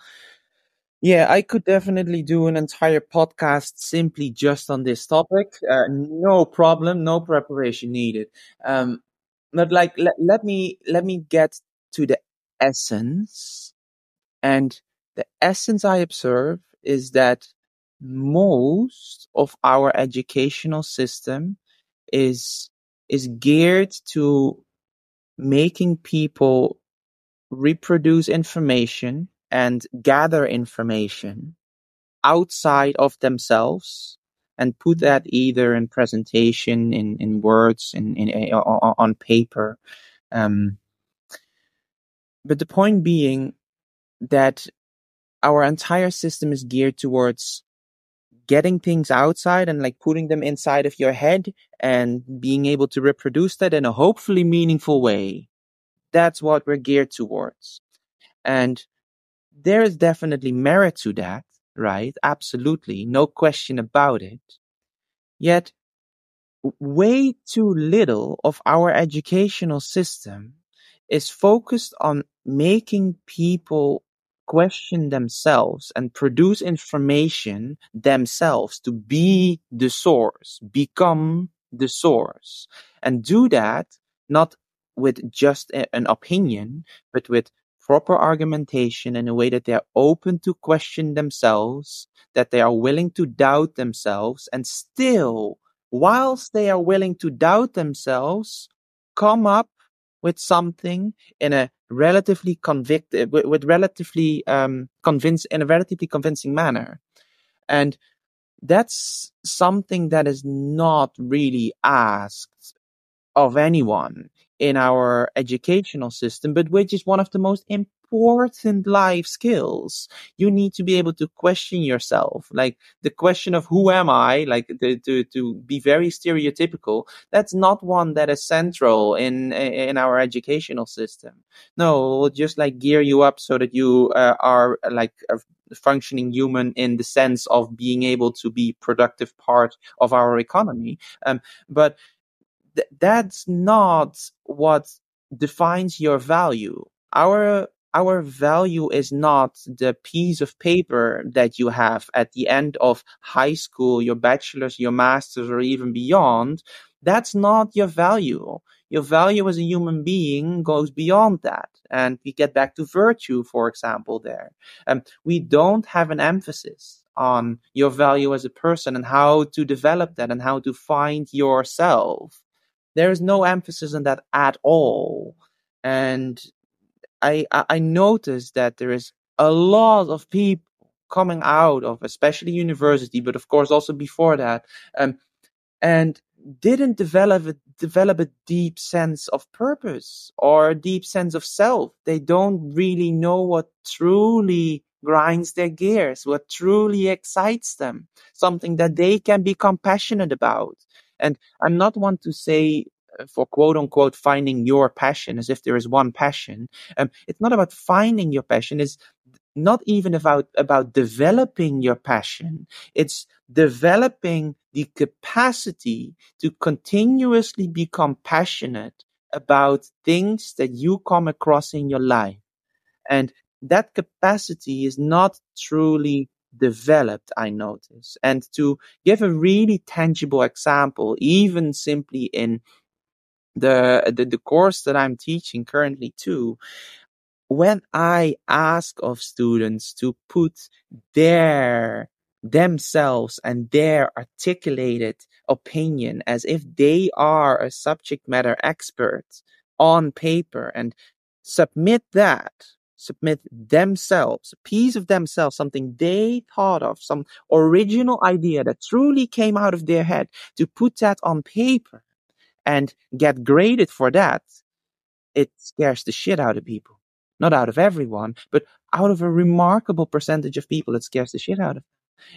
yeah, I could definitely do an entire podcast simply just on this topic. Uh, no problem, no preparation needed. Um, but like, let, let me let me get to the essence, and the essence I observe is that most of our educational system is is geared to making people reproduce information and gather information outside of themselves and put that either in presentation in, in words in, in on paper um, but the point being that our entire system is geared towards getting things outside and like putting them inside of your head and being able to reproduce that in a hopefully meaningful way. That's what we're geared towards. And there is definitely merit to that, right? Absolutely. No question about it. Yet, way too little of our educational system is focused on making people question themselves and produce information themselves to be the source, become the source, and do that not with just a, an opinion, but with proper argumentation in a way that they are open to question themselves, that they are willing to doubt themselves, and still, whilst they are willing to doubt themselves, come up with something in a relatively convict uh, with, with relatively um convince in a relatively convincing manner. And that's something that is not really asked of anyone in our educational system, but which is one of the most important life skills. You need to be able to question yourself. Like the question of who am I, like to, to, to be very stereotypical, that's not one that is central in, in our educational system. No, just like gear you up so that you uh, are like a functioning human in the sense of being able to be productive part of our economy. Um, but th- that's not what defines your value. Our our value is not the piece of paper that you have at the end of high school, your bachelor's, your master's, or even beyond. That's not your value. Your value as a human being goes beyond that. And we get back to virtue, for example, there. Um, we don't have an emphasis on your value as a person and how to develop that and how to find yourself. There is no emphasis on that at all. And I, I noticed that there is a lot of people coming out of especially university, but of course also before that, um, and didn't develop a, develop a deep sense of purpose or a deep sense of self. They don't really know what truly grinds their gears, what truly excites them, something that they can be compassionate about And I'm not one to say uh, for quote unquote finding your passion as if there is one passion. Um, it's not about finding your passion. It's not even about, about developing your passion. It's developing the capacity to continuously become passionate about things that you come across in your life. And that capacity is not truly developed, I notice. And to give a really tangible example, even simply in the, the, the course that I'm teaching currently too, when I ask of students to put their themselves and their articulated opinion as if they are a subject matter expert on paper and submit that submit themselves a piece of themselves something they thought of some original idea that truly came out of their head to put that on paper and get graded for that it scares the shit out of people. Not out of everyone but out of a remarkable percentage of people it scares the shit out of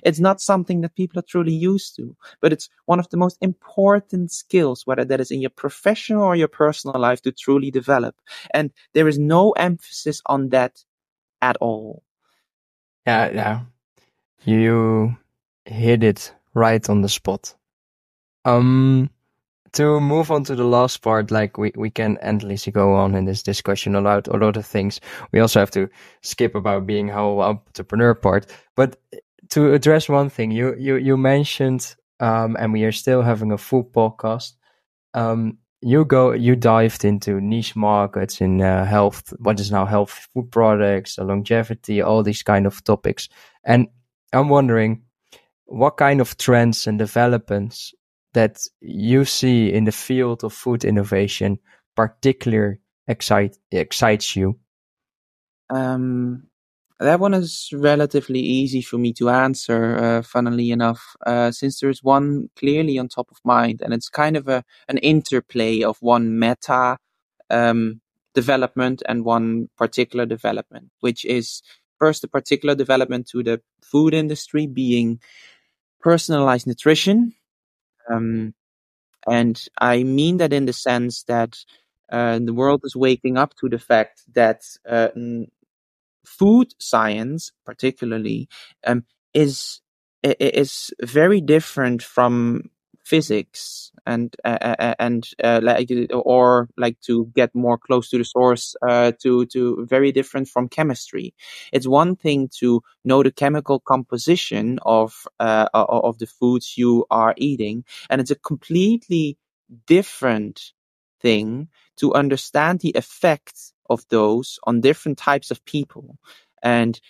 it's not something that people are truly used to, but it's one of the most important skills, whether that is in your professional or your personal life, to truly develop. And there is no emphasis on that at all. Yeah, yeah. You hit it right on the spot. Um, to move on to the last part, like we, we can endlessly go on in this discussion about a lot of things. We also have to skip about being how entrepreneur part. But to address one thing, you you you mentioned, um, and we are still having a full podcast. Um, you go, you dived into niche markets in uh, health, what is now health food products, longevity, all these kind of topics. And I'm wondering, what kind of trends and developments that you see in the field of food innovation particularly excite excites you? Um, that one is relatively easy for me to answer, uh, funnily enough, uh, since there's one clearly on top of mind, and it's kind of a an interplay of one meta um, development and one particular development, which is first a particular development to the food industry being personalized nutrition. Um, and I mean that in the sense that uh, the world is waking up to the fact that uh, food science, particularly, um, is is very different from physics and uh, and uh, like or like to get more close to the source uh, to to very different from chemistry. It's one thing to know the chemical composition of uh, of the foods you are eating and it's a completely different thing to understand the effects of those on different types of people. And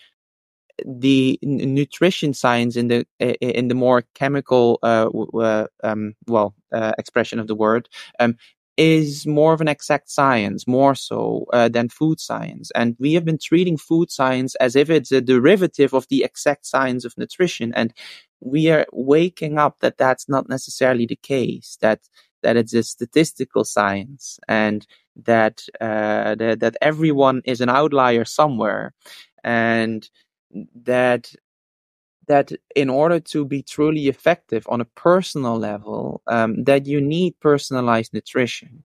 the nutrition science in the in the more chemical uh, um, well uh, expression of the word um, is more of an exact science more so uh, than food science. And we have been treating food science as if it's a derivative of the exact science of nutrition. And we are waking up that that's not necessarily the case that that it's a statistical science and that uh, that, that everyone is an outlier somewhere, and that that in order to be truly effective on a personal level, um, that you need personalized nutrition.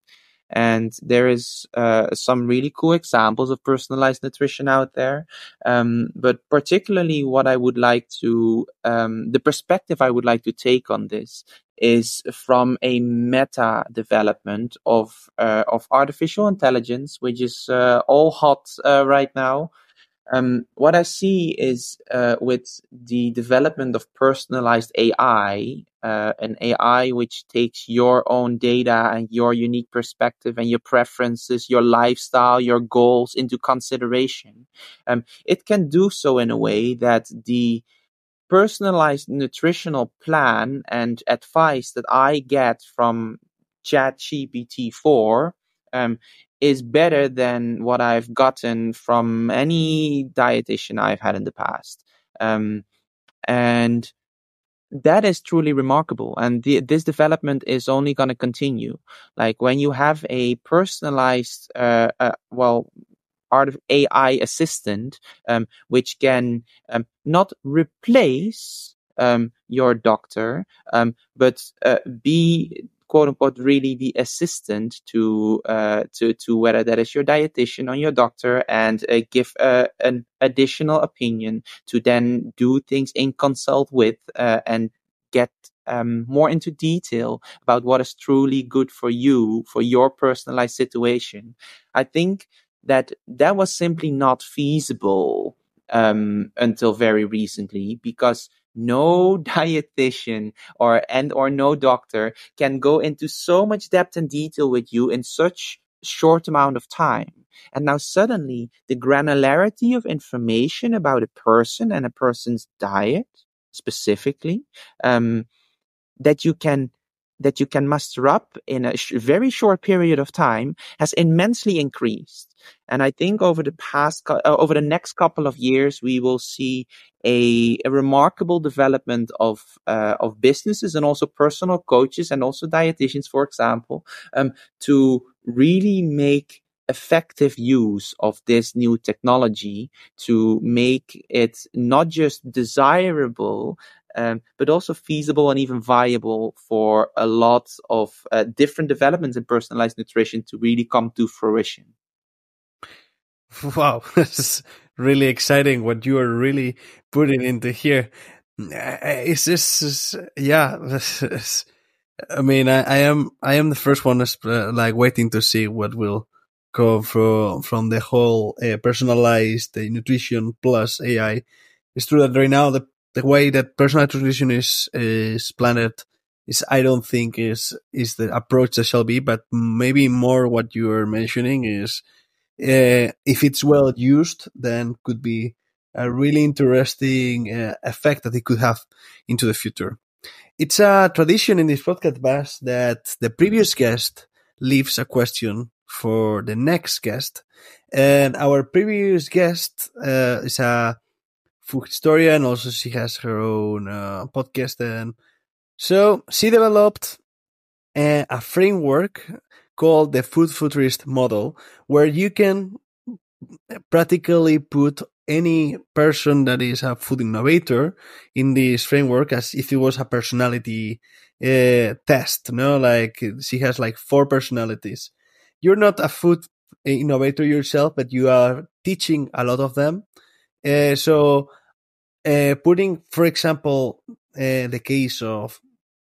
And there is uh, some really cool examples of personalized nutrition out there. Um, but particularly, what I would like to, um, the perspective I would like to take on this is from a meta development of uh, of artificial intelligence, which is uh, all hot uh, right now. Um, what I see is uh, with the development of personalized AI, uh, an AI which takes your own data and your unique perspective and your preferences, your lifestyle, your goals into consideration. Um, it can do so in a way that the personalized nutritional plan and advice that I get from ChatGPT 4 um, is better than what I've gotten from any dietitian I've had in the past. Um, and that is truly remarkable. And the, this development is only going to continue. Like when you have a personalized, uh, uh, well, art of AI assistant, um, which can um, not replace um, your doctor, um, but uh, be quote unquote really the assistant to uh, to to whether that is your dietitian or your doctor and uh, give uh, an additional opinion to then do things in consult with uh, and get um, more into detail about what is truly good for you for your personalized situation. I think that that was simply not feasible um, until very recently because no [laughs] dietitian or and or no doctor can go into so much depth and detail with you in such short amount of time. And now suddenly the granularity of information about a person and a person's diet specifically um, that you can that you can muster up in a sh- very short period of time has immensely increased. And I think over the past, uh, over the next couple of years, we will see a, a remarkable development of uh, of businesses and also personal coaches and also dietitians, for example, um, to really make effective use of this new technology to make it not just desirable um, but also feasible and even viable for a lot of uh, different developments in personalized nutrition to really come to fruition. [laughs] Wow, [laughs] this is really exciting what you are really putting into here. Is this, is, yeah, [laughs] this is, I mean, I, I, am, I am the first one uh, like waiting to see what will come from, from the whole uh, personalized uh, nutrition plus AI. It's true that right now the the way that personal nutrition is is planned is I don't think is is the approach that shall be, but maybe more what you are mentioning is uh, if it's well used, then could be a really interesting uh, effect that it could have into the future. It's a tradition in this podcast, Bas, that the previous guest leaves a question for the next guest, and our previous guest uh, is a food historian. Also, she has her own uh, podcast, and so she developed a, a framework called the food futurist model, where you can practically put any person that is a food innovator in this framework as if it was a personality uh, test. No, like she has like four personalities. You're not a food innovator yourself, but you are teaching a lot of them. Uh, so, uh, putting, for example, uh, the case of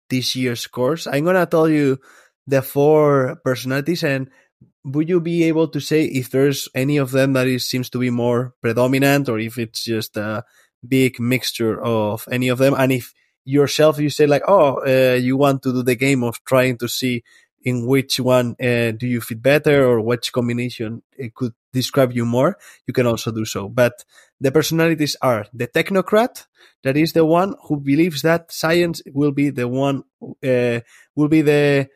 this year's course, I'm gonna tell you the four personalities, and would you be able to say if there's any of them that is seems to be more predominant, or if it's just a big mixture of any of them, and if yourself you say like, oh, you want to do the game of trying to see in which one uh, do you fit better or which combination it could describe you more, you can also do so. But the personalities are the technocrat, that is the one who believes that science will be the one, uh, will be the,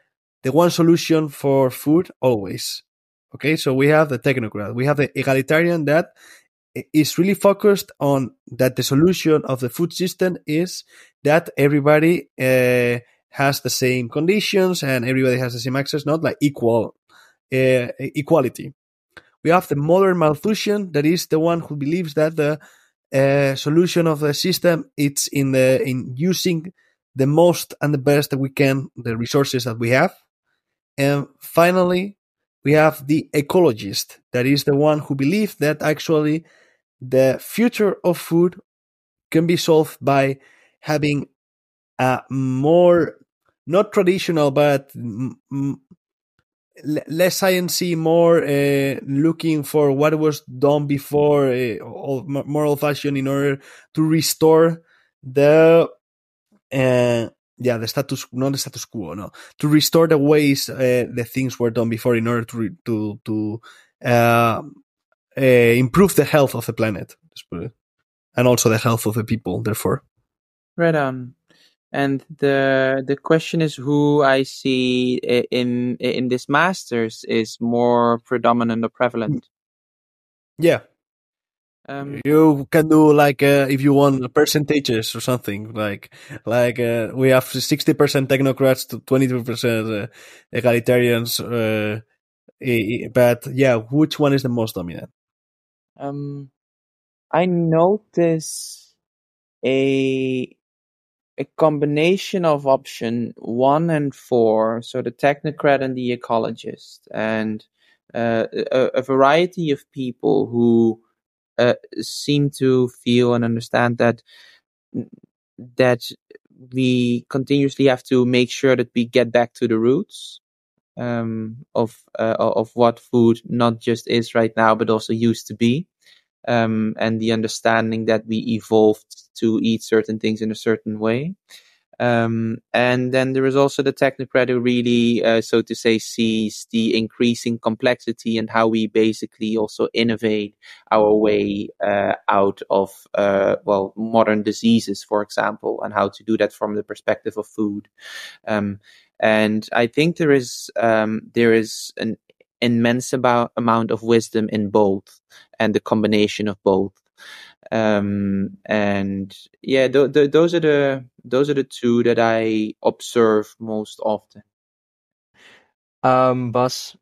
the one solution for food always. Okay. So we have the technocrat. We have the egalitarian that is really focused on that the solution of the food system is that everybody, uh, has the same conditions and everybody has the same access, not like equal uh, equality. We have the modern Malthusian, that is the one who believes that the uh, solution of the system it's in the in using the most and the best that we can the resources that we have. And finally, we have the ecologist, that is the one who believes that actually the future of food can be solved by having a more not traditional, but less sciencey, more uh, looking for what was done before, uh, more old fashioned, in order to restore the uh, yeah the status not the status quo no to restore the ways uh, the things were done before in order to to to uh, uh, improve the health of the planet and also the health of the people therefore. Right on and the the question is who I see in in this masters is more predominant or prevalent. Yeah. Um, you can do like uh, if you want percentages or something like like uh, we have sixty percent technocrats to twenty two percent uh, egalitarians, uh, but yeah, which one is the most dominant? Um, I notice a a combination of option one and four, so the technocrat and the ecologist, and uh, a, a, variety of people who uh, seem to feel and understand that that we continuously have to make sure that we get back to the roots um, of uh, of what food not just is right now, but also used to be, um, and the understanding that we evolved to eat certain things in a certain way. Um, and then there is also the technocrat who really, uh, so to say, sees the increasing complexity and how we basically also innovate our way uh, out of, uh, well, modern diseases, for example, and how to do that from the perspective of food. Um, and I think there is um, there is an immense about, amount of wisdom in both, and the combination of both um, and yeah, th- th- those are the those are the two that I observe most often. Um, Bas,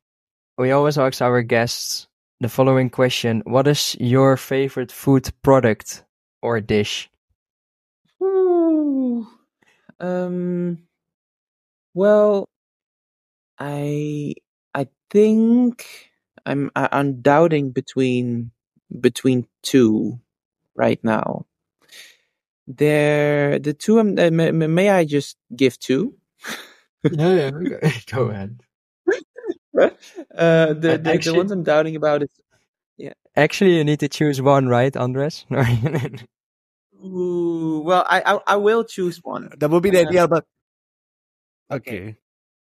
we always ask our guests the following question: What is your favorite food product or dish? Ooh, um, well, I I think I'm I'm doubting between between two right now. There, the two. Um, uh, may, may, I just give two? yeah, yeah. [laughs] Go ahead. [laughs] uh, the, the, actually, the ones I'm doubting about is yeah. Actually, you need to choose one, right, Andres? [laughs] Ooh, well, I, I, I will choose one. That would be the uh, ideal, but okay.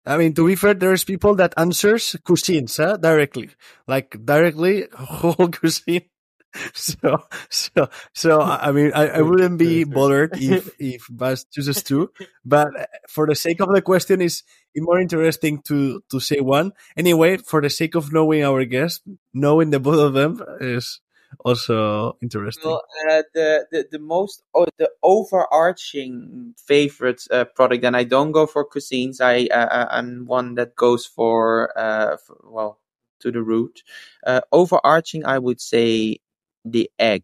I mean, to be fair, there's people that answers cuisines huh, directly, like directly [laughs] whole cuisine. [laughs] so so so I mean I, I wouldn't be bothered if [laughs] if Bas chooses two, but uh, for the sake of the question, is it more interesting to to say one anyway? For the sake of knowing our guest, knowing the both of them is also interesting. Well, uh, the, the the most oh, the overarching favorite uh, product, and I don't go for cuisines. I uh, I'm one that goes for uh for, well to the root. Uh, overarching, I would say the egg.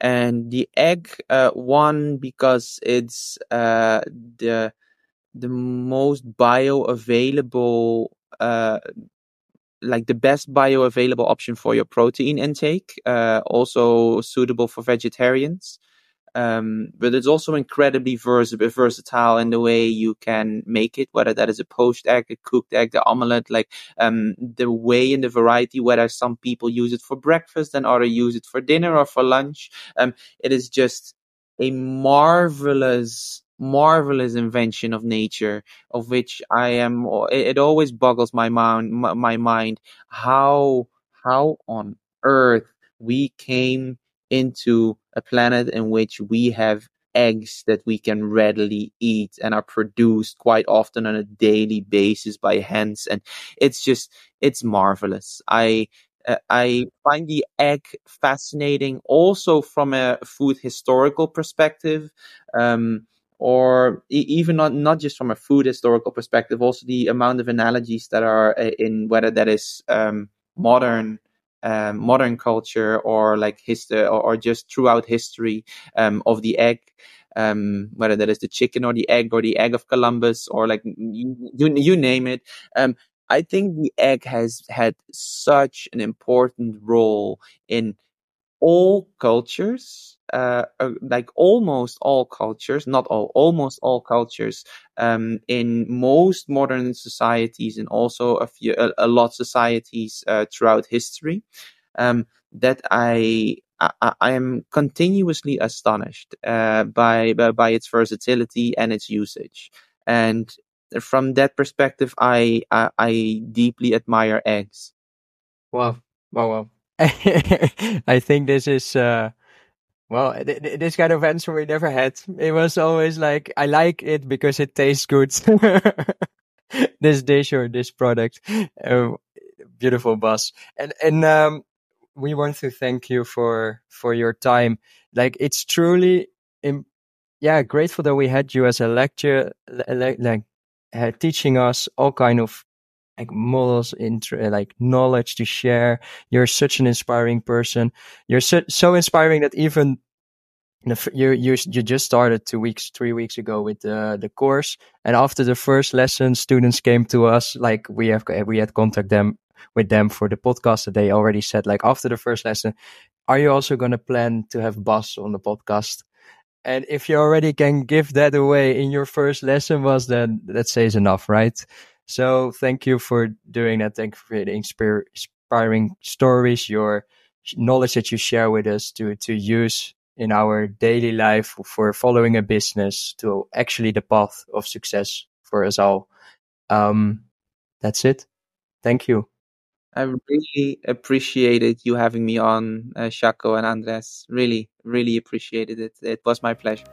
And the egg, uh, one because it's uh, the the most bioavailable, uh, like the best bioavailable option for your protein intake. Uh, also suitable for vegetarians. Um, but it's also incredibly vers- versatile in the way you can make it, whether that is a poached egg, a cooked egg, the omelette, like um, the way and the variety, whether some people use it for breakfast and others use it for dinner or for lunch. Um, it is just a marvelous marvelous invention of nature of which i am it, always boggles my mind my, mind how how on earth we came into a planet in which we have eggs that we can readily eat and are produced quite often on a daily basis by hens and it's just it's marvelous. I uh, i find the egg fascinating also from a food historical perspective. Um, or even not not just from a food historical perspective also the amount of analogies that are uh, in whether that is um, modern um, modern culture or like history or, or, just throughout history um, of the egg. Um, whether that is the chicken or the egg or the egg of Columbus or like you, you, you name it. Um, I think the egg has had such an important role in all cultures, uh, uh, like almost all cultures, not all, almost all cultures, um, in most modern societies and also a few, a, a lot societies uh, throughout history, um, that I, I, I am continuously astonished uh, by, by by its versatility and its usage, and from that perspective, I I, I deeply admire eggs. Wow! Wow! Wow! [laughs] I think this is uh well th- th- this kind of answer we never had. It was always like I like it because it tastes good. [laughs] this dish or this product. Uh, beautiful Bas. And and um we want to thank you for for your time. Like it's truly Im- yeah, grateful that we had you as a lecture like uh, teaching us all kind of like models into uh, like knowledge to share. You're such an inspiring person. You're so, so inspiring that even you you you just started two weeks, three weeks ago with the the course, and after the first lesson, students came to us like we have uh, we had contact them with them for the podcast. That they already said like after the first lesson, are you also going to plan to have Bas on the podcast? And if you already can give that away in your first lesson, was then that says enough, right? So thank you for doing that. Thank you for the inspiring stories, your knowledge that you share with us to to use in our daily life for following a business to actually the path of success for us all. Um, that's it. Thank you. I really appreciated you having me on, uh, Shaco and Andres. Really, really appreciated it. It was my pleasure.